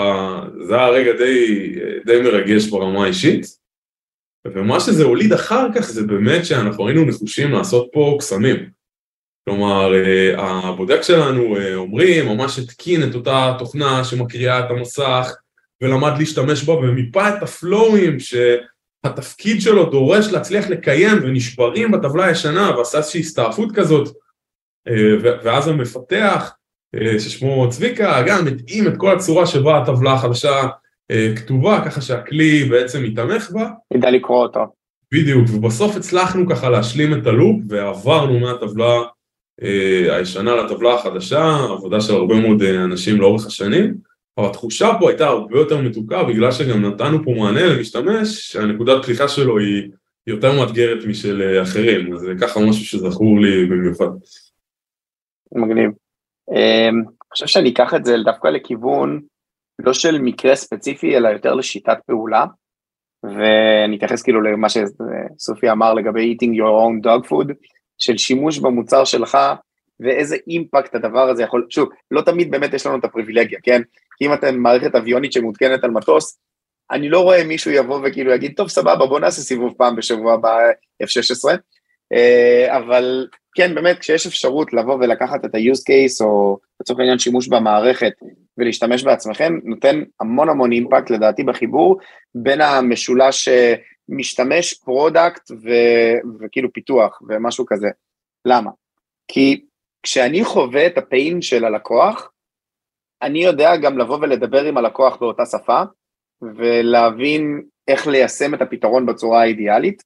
זה היה רגע די, די מרגש ברמה האישית, ומה שזה הוליד אחר כך זה באמת שאנחנו היינו נחושים לעשות פה קסמים. כלומר, הבודק שלנו, עמרי, ממש התקין את אותה תוכנה שמקריאה את המסך ולמד להשתמש בה ומיפה את הפלואים שהתפקיד שלו דורש להצליח לקיים ונשברים בטבלה הישנה ועשה איזושהי הסתעפות כזאת ואז המפתח ששמו צביקה גם התאים את כל הצורה שבה הטבלה החדשה כתובה ככה שהכלי בעצם מתמך בה. ידע לקרוא אותו. בדיוק, ובסוף הצלחנו ככה להשלים את הלופ ועברנו מהטבלה אה, הישנה לטבלה החדשה, עבודה של הרבה מאוד אה, אנשים לאורך השנים, אבל התחושה פה הייתה הרבה יותר מתוקה בגלל שגם נתנו פה מענה למשתמש שהנקודת פתיחה שלו היא יותר מאתגרת משל אה, אחרים, אז זה ככה משהו שזכור לי במיוחד. מגניב. אני חושב שאני אקח את זה דווקא לכיוון לא של מקרה ספציפי, אלא יותר לשיטת פעולה, ואני אתייחס כאילו למה שסופי אמר לגבי eating your own dog food, של שימוש במוצר שלך, ואיזה אימפקט הדבר הזה יכול, שוב, לא תמיד באמת יש לנו את הפריבילגיה, כן? כי אם אתם מערכת אביונית שמותקנת על מטוס, אני לא רואה מישהו יבוא וכאילו יגיד, טוב, סבבה, בוא נעשה סיבוב פעם בשבוע ב-F-16, אה, אבל כן, באמת, כשיש אפשרות לבוא ולקחת את ה-use case, או לצורך העניין שימוש במערכת, ולהשתמש בעצמכם, נותן המון המון impact לדעתי בחיבור בין המשולש אה, משתמש, product ו- וכאילו פיתוח ומשהו כזה. למה? כי כשאני חווה את ה pain של הלקוח, אני יודע גם לבוא ולדבר עם הלקוח באותה שפה, ולהבין איך ליישם את הפתרון בצורה האידיאלית,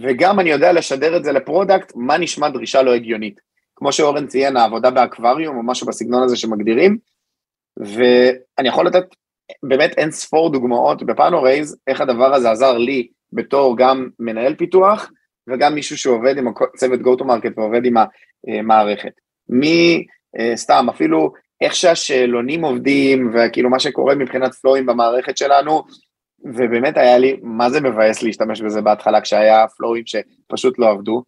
וגם אני יודע לשדר את זה ל product, מה נשמע דרישה לא הגיונית. כמו שאורן ציין, העבודה באקווריום או משהו בסגנון הזה שמגדירים, ואני יכול לתת באמת אין ספור דוגמאות בפאנורייז, איך הדבר הזה עזר לי בתור גם מנהל פיתוח, וגם מישהו שעובד עם צוות go to market ועובד עם המערכת. מי, אה, אפילו איך שהשאלונים עובדים, וכאילו מה שקורה מבחינת פלואים במערכת שלנו, ובאמת היה לי, מה זה מבאס להשתמש בזה בהתחלה כשהיה פלואים שפשוט לא עבדו,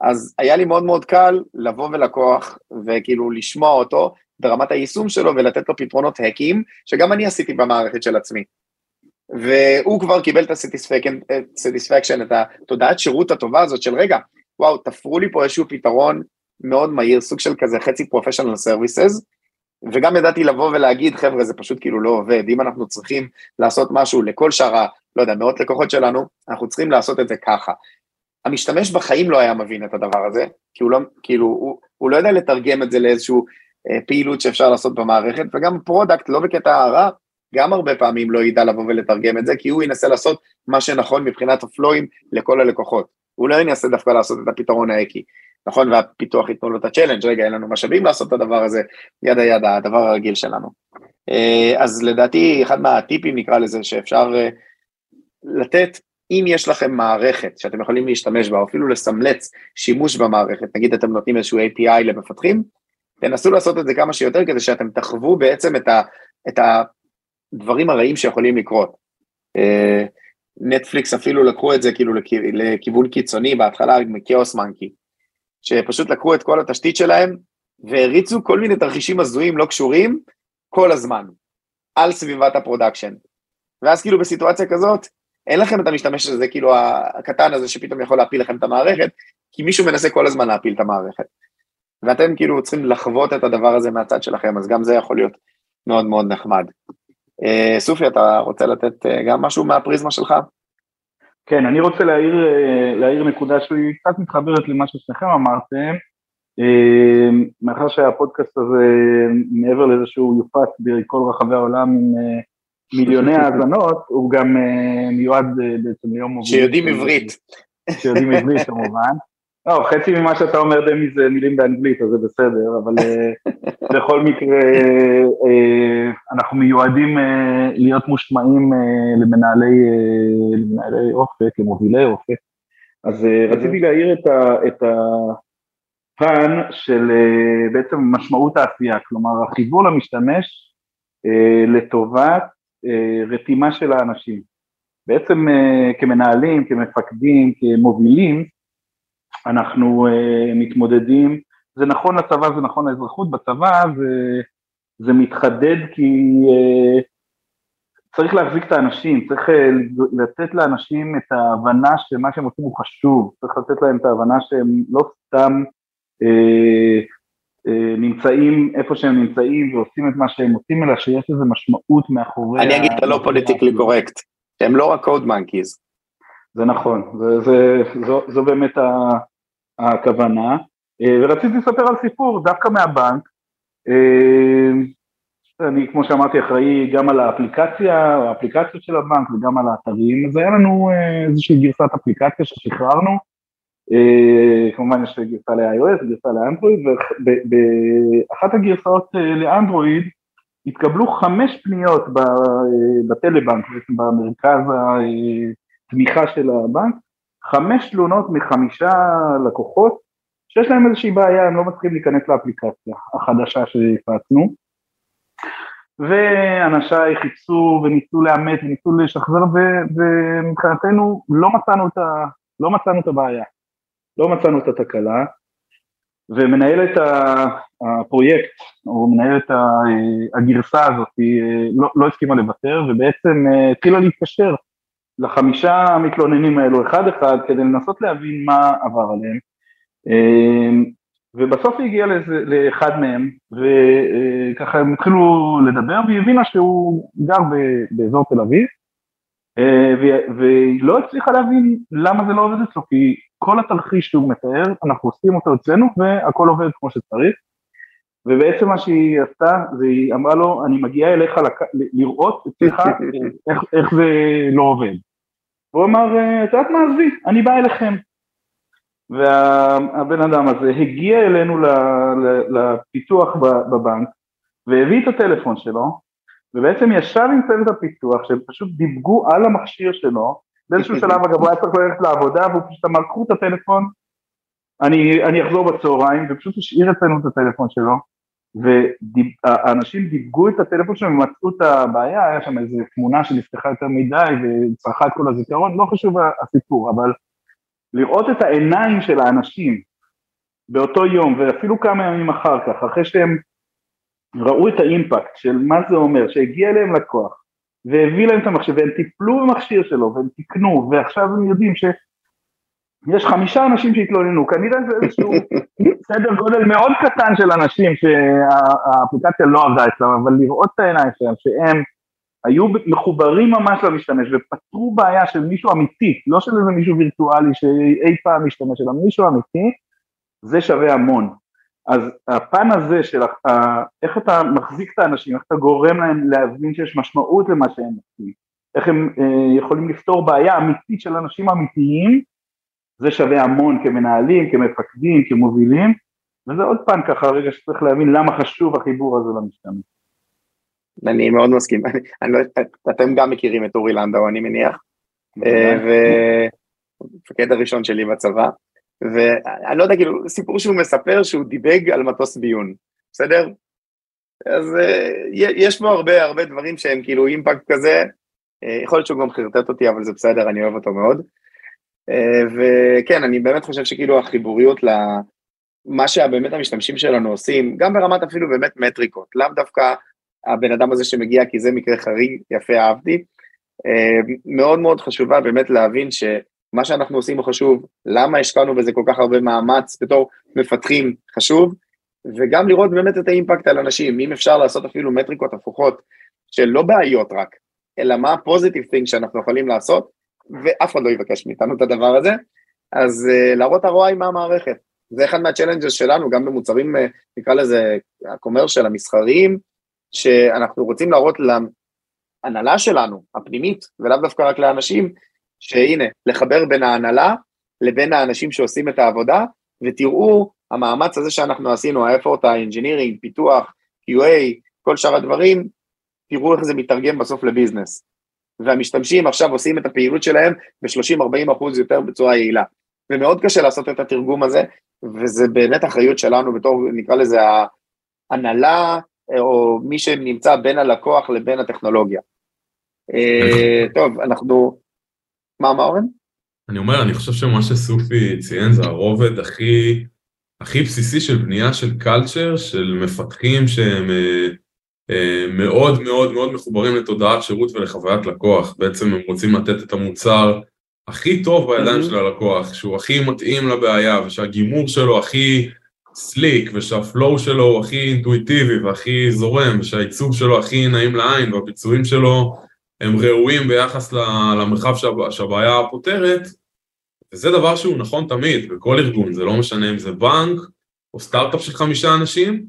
אז היה לי מאוד מאוד קל לבוא ולקוח וכאילו לשמוע אותו ברמת היישום שלו ולתת לו פתרונות האקים, שגם אני עשיתי במערכת של עצמי. והוא כבר קיבל את ה-satisfaction, את התודעת שירות הטובה הזאת של רגע, וואו, תפרו לי פה איזשהו פתרון מאוד מהיר, סוג של כזה חצי professional services, וגם ידעתי לבוא ולהגיד, חבר'ה, זה פשוט כאילו לא עובד, אם אנחנו צריכים לעשות משהו לכל שאר לא יודע, מאות לקוחות שלנו, אנחנו צריכים לעשות את זה ככה. המשתמש בחיים לא היה מבין את הדבר הזה, כי הוא לא, כאילו, הוא, הוא לא יודע לתרגם את זה לאיזשהו אה, פעילות שאפשר לעשות במערכת, וגם product, לא בקטע הרע, גם הרבה פעמים לא ידע לבוא ולתרגם את זה, כי הוא ינסה לעשות מה שנכון מבחינת הפלואים לכל הלקוחות. הוא לא ינסה דווקא לעשות את הפתרון האקי, נכון? והפיתוח ייתנו לו את הצ'לנג', רגע, אין לנו משאבים לעשות את הדבר הזה, ידה ידה, הדבר הרגיל שלנו. אה, אז לדעתי, אחד מהטיפים נקרא לזה, שאפשר אה, לתת, אם יש לכם מערכת שאתם יכולים להשתמש בה, או אפילו לסמלץ שימוש במערכת, נגיד אתם נותנים איזשהו API למפתחים, תנסו לעשות את זה כמה שיותר כדי שאתם תחוו בעצם את, ה, את הדברים הרעים שיכולים לקרות. נטפליקס אפילו לקחו את זה כאילו לכיוון קיצוני בהתחלה עם Chaos Monkey, שפשוט לקחו את כל התשתית שלהם והריצו כל מיני תרחישים הזויים לא קשורים כל הזמן על סביבת ה production. ואז כאילו בסיטואציה כזאת, אין לכם את המשתמש הזה, כאילו הקטן הזה שפתאום יכול להפיל לכם את המערכת, כי מישהו מנסה כל הזמן להפיל את המערכת. ואתם כאילו צריכים לחוות את הדבר הזה מהצד שלכם, אז גם זה יכול להיות מאוד מאוד נחמד. אה, סופי, אתה רוצה לתת אה, גם משהו מהפריזמה שלך? כן, אני רוצה להעיר, אה, להעיר נקודה שהיא קצת מתחברת למה ששניכם אמרתם. מאחר שהפודקאסט הזה, מעבר לזה שהוא יופץ בכל רחבי העולם עם מיליוני *laughs* האזנות, הוא גם מיועד בעצם ליום... שיודעים עברית. שיודעים עברית *laughs* כמובן. לא, חצי ממה שאתה אומר דמי זה מילים באנגלית, אז זה בסדר, אבל אה, *laughs* בכל מקרה אה, אנחנו מיועדים אה, להיות מושמעים למנהלי, למנהלי אופק, למובילי אופק. אז רציתי להעיר את הפן של בעצם משמעות העשייה, כלומר החיבור למשתמש לטובת רתימה של האנשים. בעצם כמנהלים, כמפקדים, כמובילים, אנחנו uh, מתמודדים, זה נכון לצבא, זה נכון לאזרחות, בצבא זה, זה מתחדד כי uh, צריך להחזיק את האנשים, צריך uh, לתת לאנשים את ההבנה שמה שהם עושים הוא חשוב, צריך לתת להם את ההבנה שהם לא סתם uh, uh, נמצאים איפה שהם נמצאים ועושים את מה שהם עושים, אלא שיש לזה משמעות מאחורי... אני אגיד את הלא פוליטיקלי קורקט, הם לא רק קוד מנקיז. זה נכון, זה, זה, זו, זו באמת ה... הכוונה, אה, ורציתי לספר על סיפור דווקא מהבנק, אה, אני כמו שאמרתי אחראי גם על האפליקציה, האפליקציות של הבנק וגם על האתרים, אז היה לנו אה, איזושהי גרסת אפליקציה ששחררנו, כמובן יש גרסה ל-iOS, גרסה לאנדרואיד, ובאחת הגרסאות לאנדרואיד התקבלו חמש פניות בטלבנק, בעצם במרכז התמיכה של הבנק, חמש תלונות מחמישה לקוחות שיש להם איזושהי בעיה, הם לא מצליחים להיכנס לאפליקציה החדשה שהפצנו. ואנשיי חיפשו וניסו לאמת וניסו לשחזר ומבחינתנו לא מצאנו ה, לא מצאנו את הבעיה, לא מצאנו את התקלה. ומנהלת הפרויקט או מנהלת הגרסה הזאת לא, לא הסכימה לוותר ובעצם אה, התחילה להתקשר לחמישה המתלוננים האלו אחד אחד כדי לנסות להבין מה עבר עליהם. אמ, ובסוף היא הגיעה לאחד מהם וככה הם התחילו לדבר והיא הבינה שהוא גר באזור תל אביב אה, והיא לא הצליחה להבין למה זה לא עובד אצלו כי כל התרחיש שהוא מתאר אנחנו עושים אותו אצלנו והכל עובד כמו שצריך ובעצם מה שהיא עשתה זה היא אמרה לו אני מגיעה אליך לק... לראות אצלך *laughs* איך, איך זה לא עובד. והוא אמר, אה, את יודעת מה, עזבי, אני בא אליכם. והבן אדם הזה הגיע אלינו לפיתוח בבנק והביא את הטלפון שלו ובעצם ישב עם צוות הפיתוח שהם פשוט דיבגו על המכשיר שלו באיזשהו *laughs* שלב אגב הוא היה צריך ללכת לעבודה והוא פשוט אמר קחו את הטלפון אני, אני אחזור בצהריים ופשוט השאיר אצלנו את הטלפון שלו והאנשים דיבגו את הטלפון שלהם ומצאו את הבעיה, היה שם איזו תמונה שנפתחה יותר מדי וצרכה את כל הזיכרון, לא חשוב הסיפור, אבל לראות את העיניים של האנשים באותו יום ואפילו כמה ימים אחר כך, אחרי שהם ראו את האימפקט של מה זה אומר, שהגיע אליהם לקוח והביא להם את המחשב והם טיפלו במכשיר שלו והם תיקנו ועכשיו הם יודעים ש... יש חמישה אנשים שהתלוננו, כנראה זה איזשהו *laughs* סדר גודל מאוד קטן של אנשים שהאפליקציה לא עבדה אצלם, אבל לראות את העיניים שלהם, שהם היו מחוברים ממש למשתמש ופתרו בעיה של מישהו אמיתי, לא של איזה מישהו וירטואלי שאי פעם משתמש, אלא מישהו אמיתי, זה שווה המון. אז הפן הזה של איך אתה מחזיק את האנשים, איך אתה גורם להם להבין שיש משמעות למה שהם עושים, איך הם אה, יכולים לפתור בעיה אמיתית של אנשים אמיתיים, זה שווה המון כמנהלים, כמפקדים, כמובילים, וזה עוד פעם ככה רגע שצריך להבין למה חשוב החיבור הזה למשתמש. אני מאוד מסכים, *laughs* אני, אני לא, אתם גם מכירים את אורי לנדאו אני מניח, ומפקד הראשון שלי בצבא, ואני לא יודע, כאילו, סיפור שהוא מספר שהוא דיבג על מטוס ביון, בסדר? אז אה, יש בו הרבה הרבה דברים שהם כאילו אימפקט כזה, אה, יכול להיות שהוא גם חרטט אותי, אבל זה בסדר, אני אוהב אותו מאוד. אה, וכן, אני באמת חושב שכאילו החיבוריות למה שבאמת המשתמשים שלנו עושים, גם ברמת אפילו באמת מטריקות, לאו דווקא הבן אדם הזה שמגיע כי זה מקרה חריג, יפה אהבתי, אה, מאוד מאוד חשובה באמת להבין שמה שאנחנו עושים הוא חשוב, למה השקענו בזה כל כך הרבה מאמץ בתור מפתחים חשוב, וגם לראות באמת את האימפקט על אנשים, אם אפשר לעשות אפילו מטריקות הפוכות של לא בעיות רק, אלא מה ה-positive thing שאנחנו יכולים לעשות, ואף אחד לא יבקש מאיתנו את הדבר הזה, אז uh, להראות ROI מהמערכת. זה אחד מהצ'לנג'ס שלנו, גם במוצרים, uh, נקרא לזה, הקומרשל, המסחריים, שאנחנו רוצים להראות להנהלה שלנו, הפנימית, ולאו דווקא רק לאנשים, שהנה, לחבר בין ההנהלה לבין האנשים שעושים את העבודה, ותראו המאמץ הזה שאנחנו עשינו, ה-effort, ה-engineering, פיתוח, QA, כל שאר הדברים, תראו איך זה מתרגם בסוף לביזנס. והמשתמשים עכשיו עושים את הפעילות שלהם ב-30-40 אחוז יותר בצורה יעילה. ומאוד קשה לעשות את התרגום הזה, וזה באמת אחריות שלנו בתור, נקרא לזה, ההנהלה, או מי שנמצא בין הלקוח לבין הטכנולוגיה. אה, טוב, אנחנו... מה, מה אורן? אני אומר, אני חושב שמה שסופי ציין זה הרובד הכי, הכי בסיסי של בנייה של קלצ'ר, של מפתחים שהם אה, מאוד מאוד מאוד מחוברים לתודעת שירות ולחוויית לקוח. בעצם הם רוצים לתת את המוצר הכי טוב בידיים mm-hmm. של הלקוח, שהוא הכי מתאים לבעיה, ושהגימור שלו הכי סליק, ושהפלואו שלו הוא הכי אינטואיטיבי והכי זורם, ושהעיצוב שלו הכי נעים לעין, והביצועים שלו הם ראויים ביחס למרחב שהבעיה פותרת, וזה דבר שהוא נכון תמיד, בכל ארגון, זה לא משנה אם זה בנק, או סטארט-אפ של חמישה אנשים,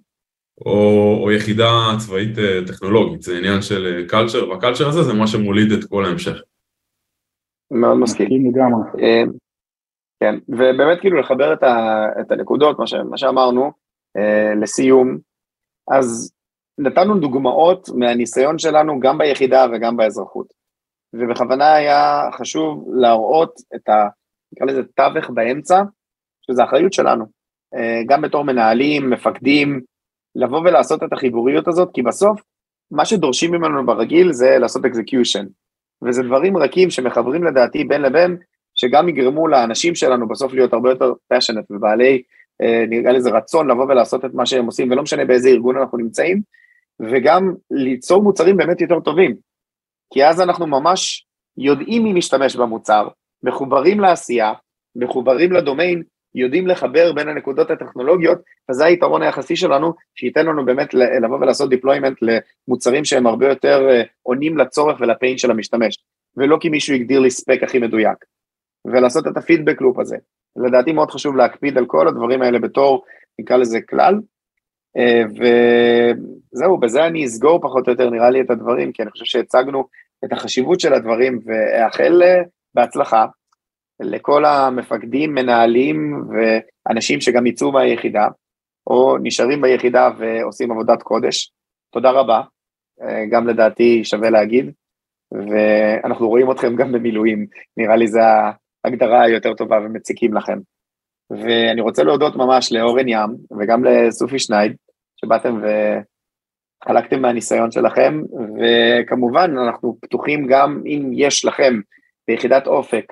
או, או יחידה צבאית אה, טכנולוגית, זה עניין של קלצ'ר, אה, והקלצ'ר הזה זה מה שמוליד את כל ההמשך. מאוד מסכים. אה, כן, ובאמת כאילו לחבר את, ה, את הנקודות, מה, ש, מה שאמרנו, לסיום, אז נתנו דוגמאות מהניסיון שלנו גם ביחידה וגם באזרחות. ובכוונה היה חשוב להראות את ה... נקרא לזה תווך באמצע, שזה אחריות שלנו. גם בתור מנהלים, מפקדים, לבוא ולעשות את החיבוריות הזאת, כי בסוף, מה שדורשים ממנו ברגיל זה לעשות execution. וזה דברים רכים שמחברים לדעתי בין לבין, שגם יגרמו לאנשים שלנו בסוף להיות הרבה יותר passionate ובעלי, אה, נראה לזה רצון לבוא ולעשות את מה שהם עושים, ולא משנה באיזה ארגון אנחנו נמצאים, וגם ליצור מוצרים באמת יותר טובים. כי אז אנחנו ממש יודעים מי משתמש במוצר, מחוברים לעשייה, מחוברים לדומיין, יודעים לחבר בין הנקודות הטכנולוגיות, וזה היתרון היחסי שלנו, שייתן לנו באמת לבוא ולעשות deployment למוצרים שהם הרבה יותר אה, עונים לצורך ולפיין של המשתמש, ולא כי מישהו הגדיר לי ספק הכי מדויק, ולעשות את הפידבק לופ הזה. לדעתי מאוד חשוב להקפיד על כל הדברים האלה בתור, נקרא לזה כלל, אה, וזהו, בזה אני אסגור פחות או יותר נראה לי את הדברים, כי אני חושב שהצגנו את החשיבות של הדברים, ואאחל אה, בהצלחה לכל המפקדים, מנהלים ואנשים שגם יצאו מהיחידה, או נשארים ביחידה ועושים עבודת קודש. תודה רבה, אה, גם לדעתי שווה להגיד, ואנחנו רואים אתכם גם במילואים, נראה לי זו ההגדרה היותר טובה ומציקים לכם. ואני רוצה להודות ממש לאורן ים וגם לסופי שנייד, שבאתם וחלקתם מהניסיון שלכם, וכמובן אנחנו פתוחים גם אם יש לכם ביחידת אופק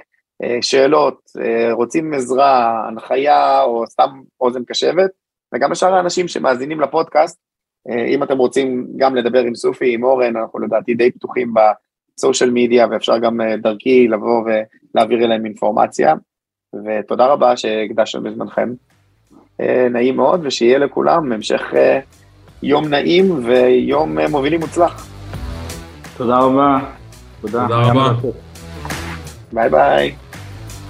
שאלות, אה, רוצים עזרה, הנחיה או סתם אוזן קשבת, וגם לשאר האנשים שמאזינים לפודקאסט, אה, אם אתם רוצים גם לדבר עם סופי, עם אורן, אנחנו לדעתי די פתוחים בסושיאל מדיה, ואפשר גם דרכי לבוא ולהעביר אליהם אינפורמציה, ותודה רבה שהקדשתם בזמנכם. נעים מאוד, ושיהיה לכולם המשך יום נעים ויום מובילים מוצלח. תודה רבה. תודה, תודה רבה. ביי ביי.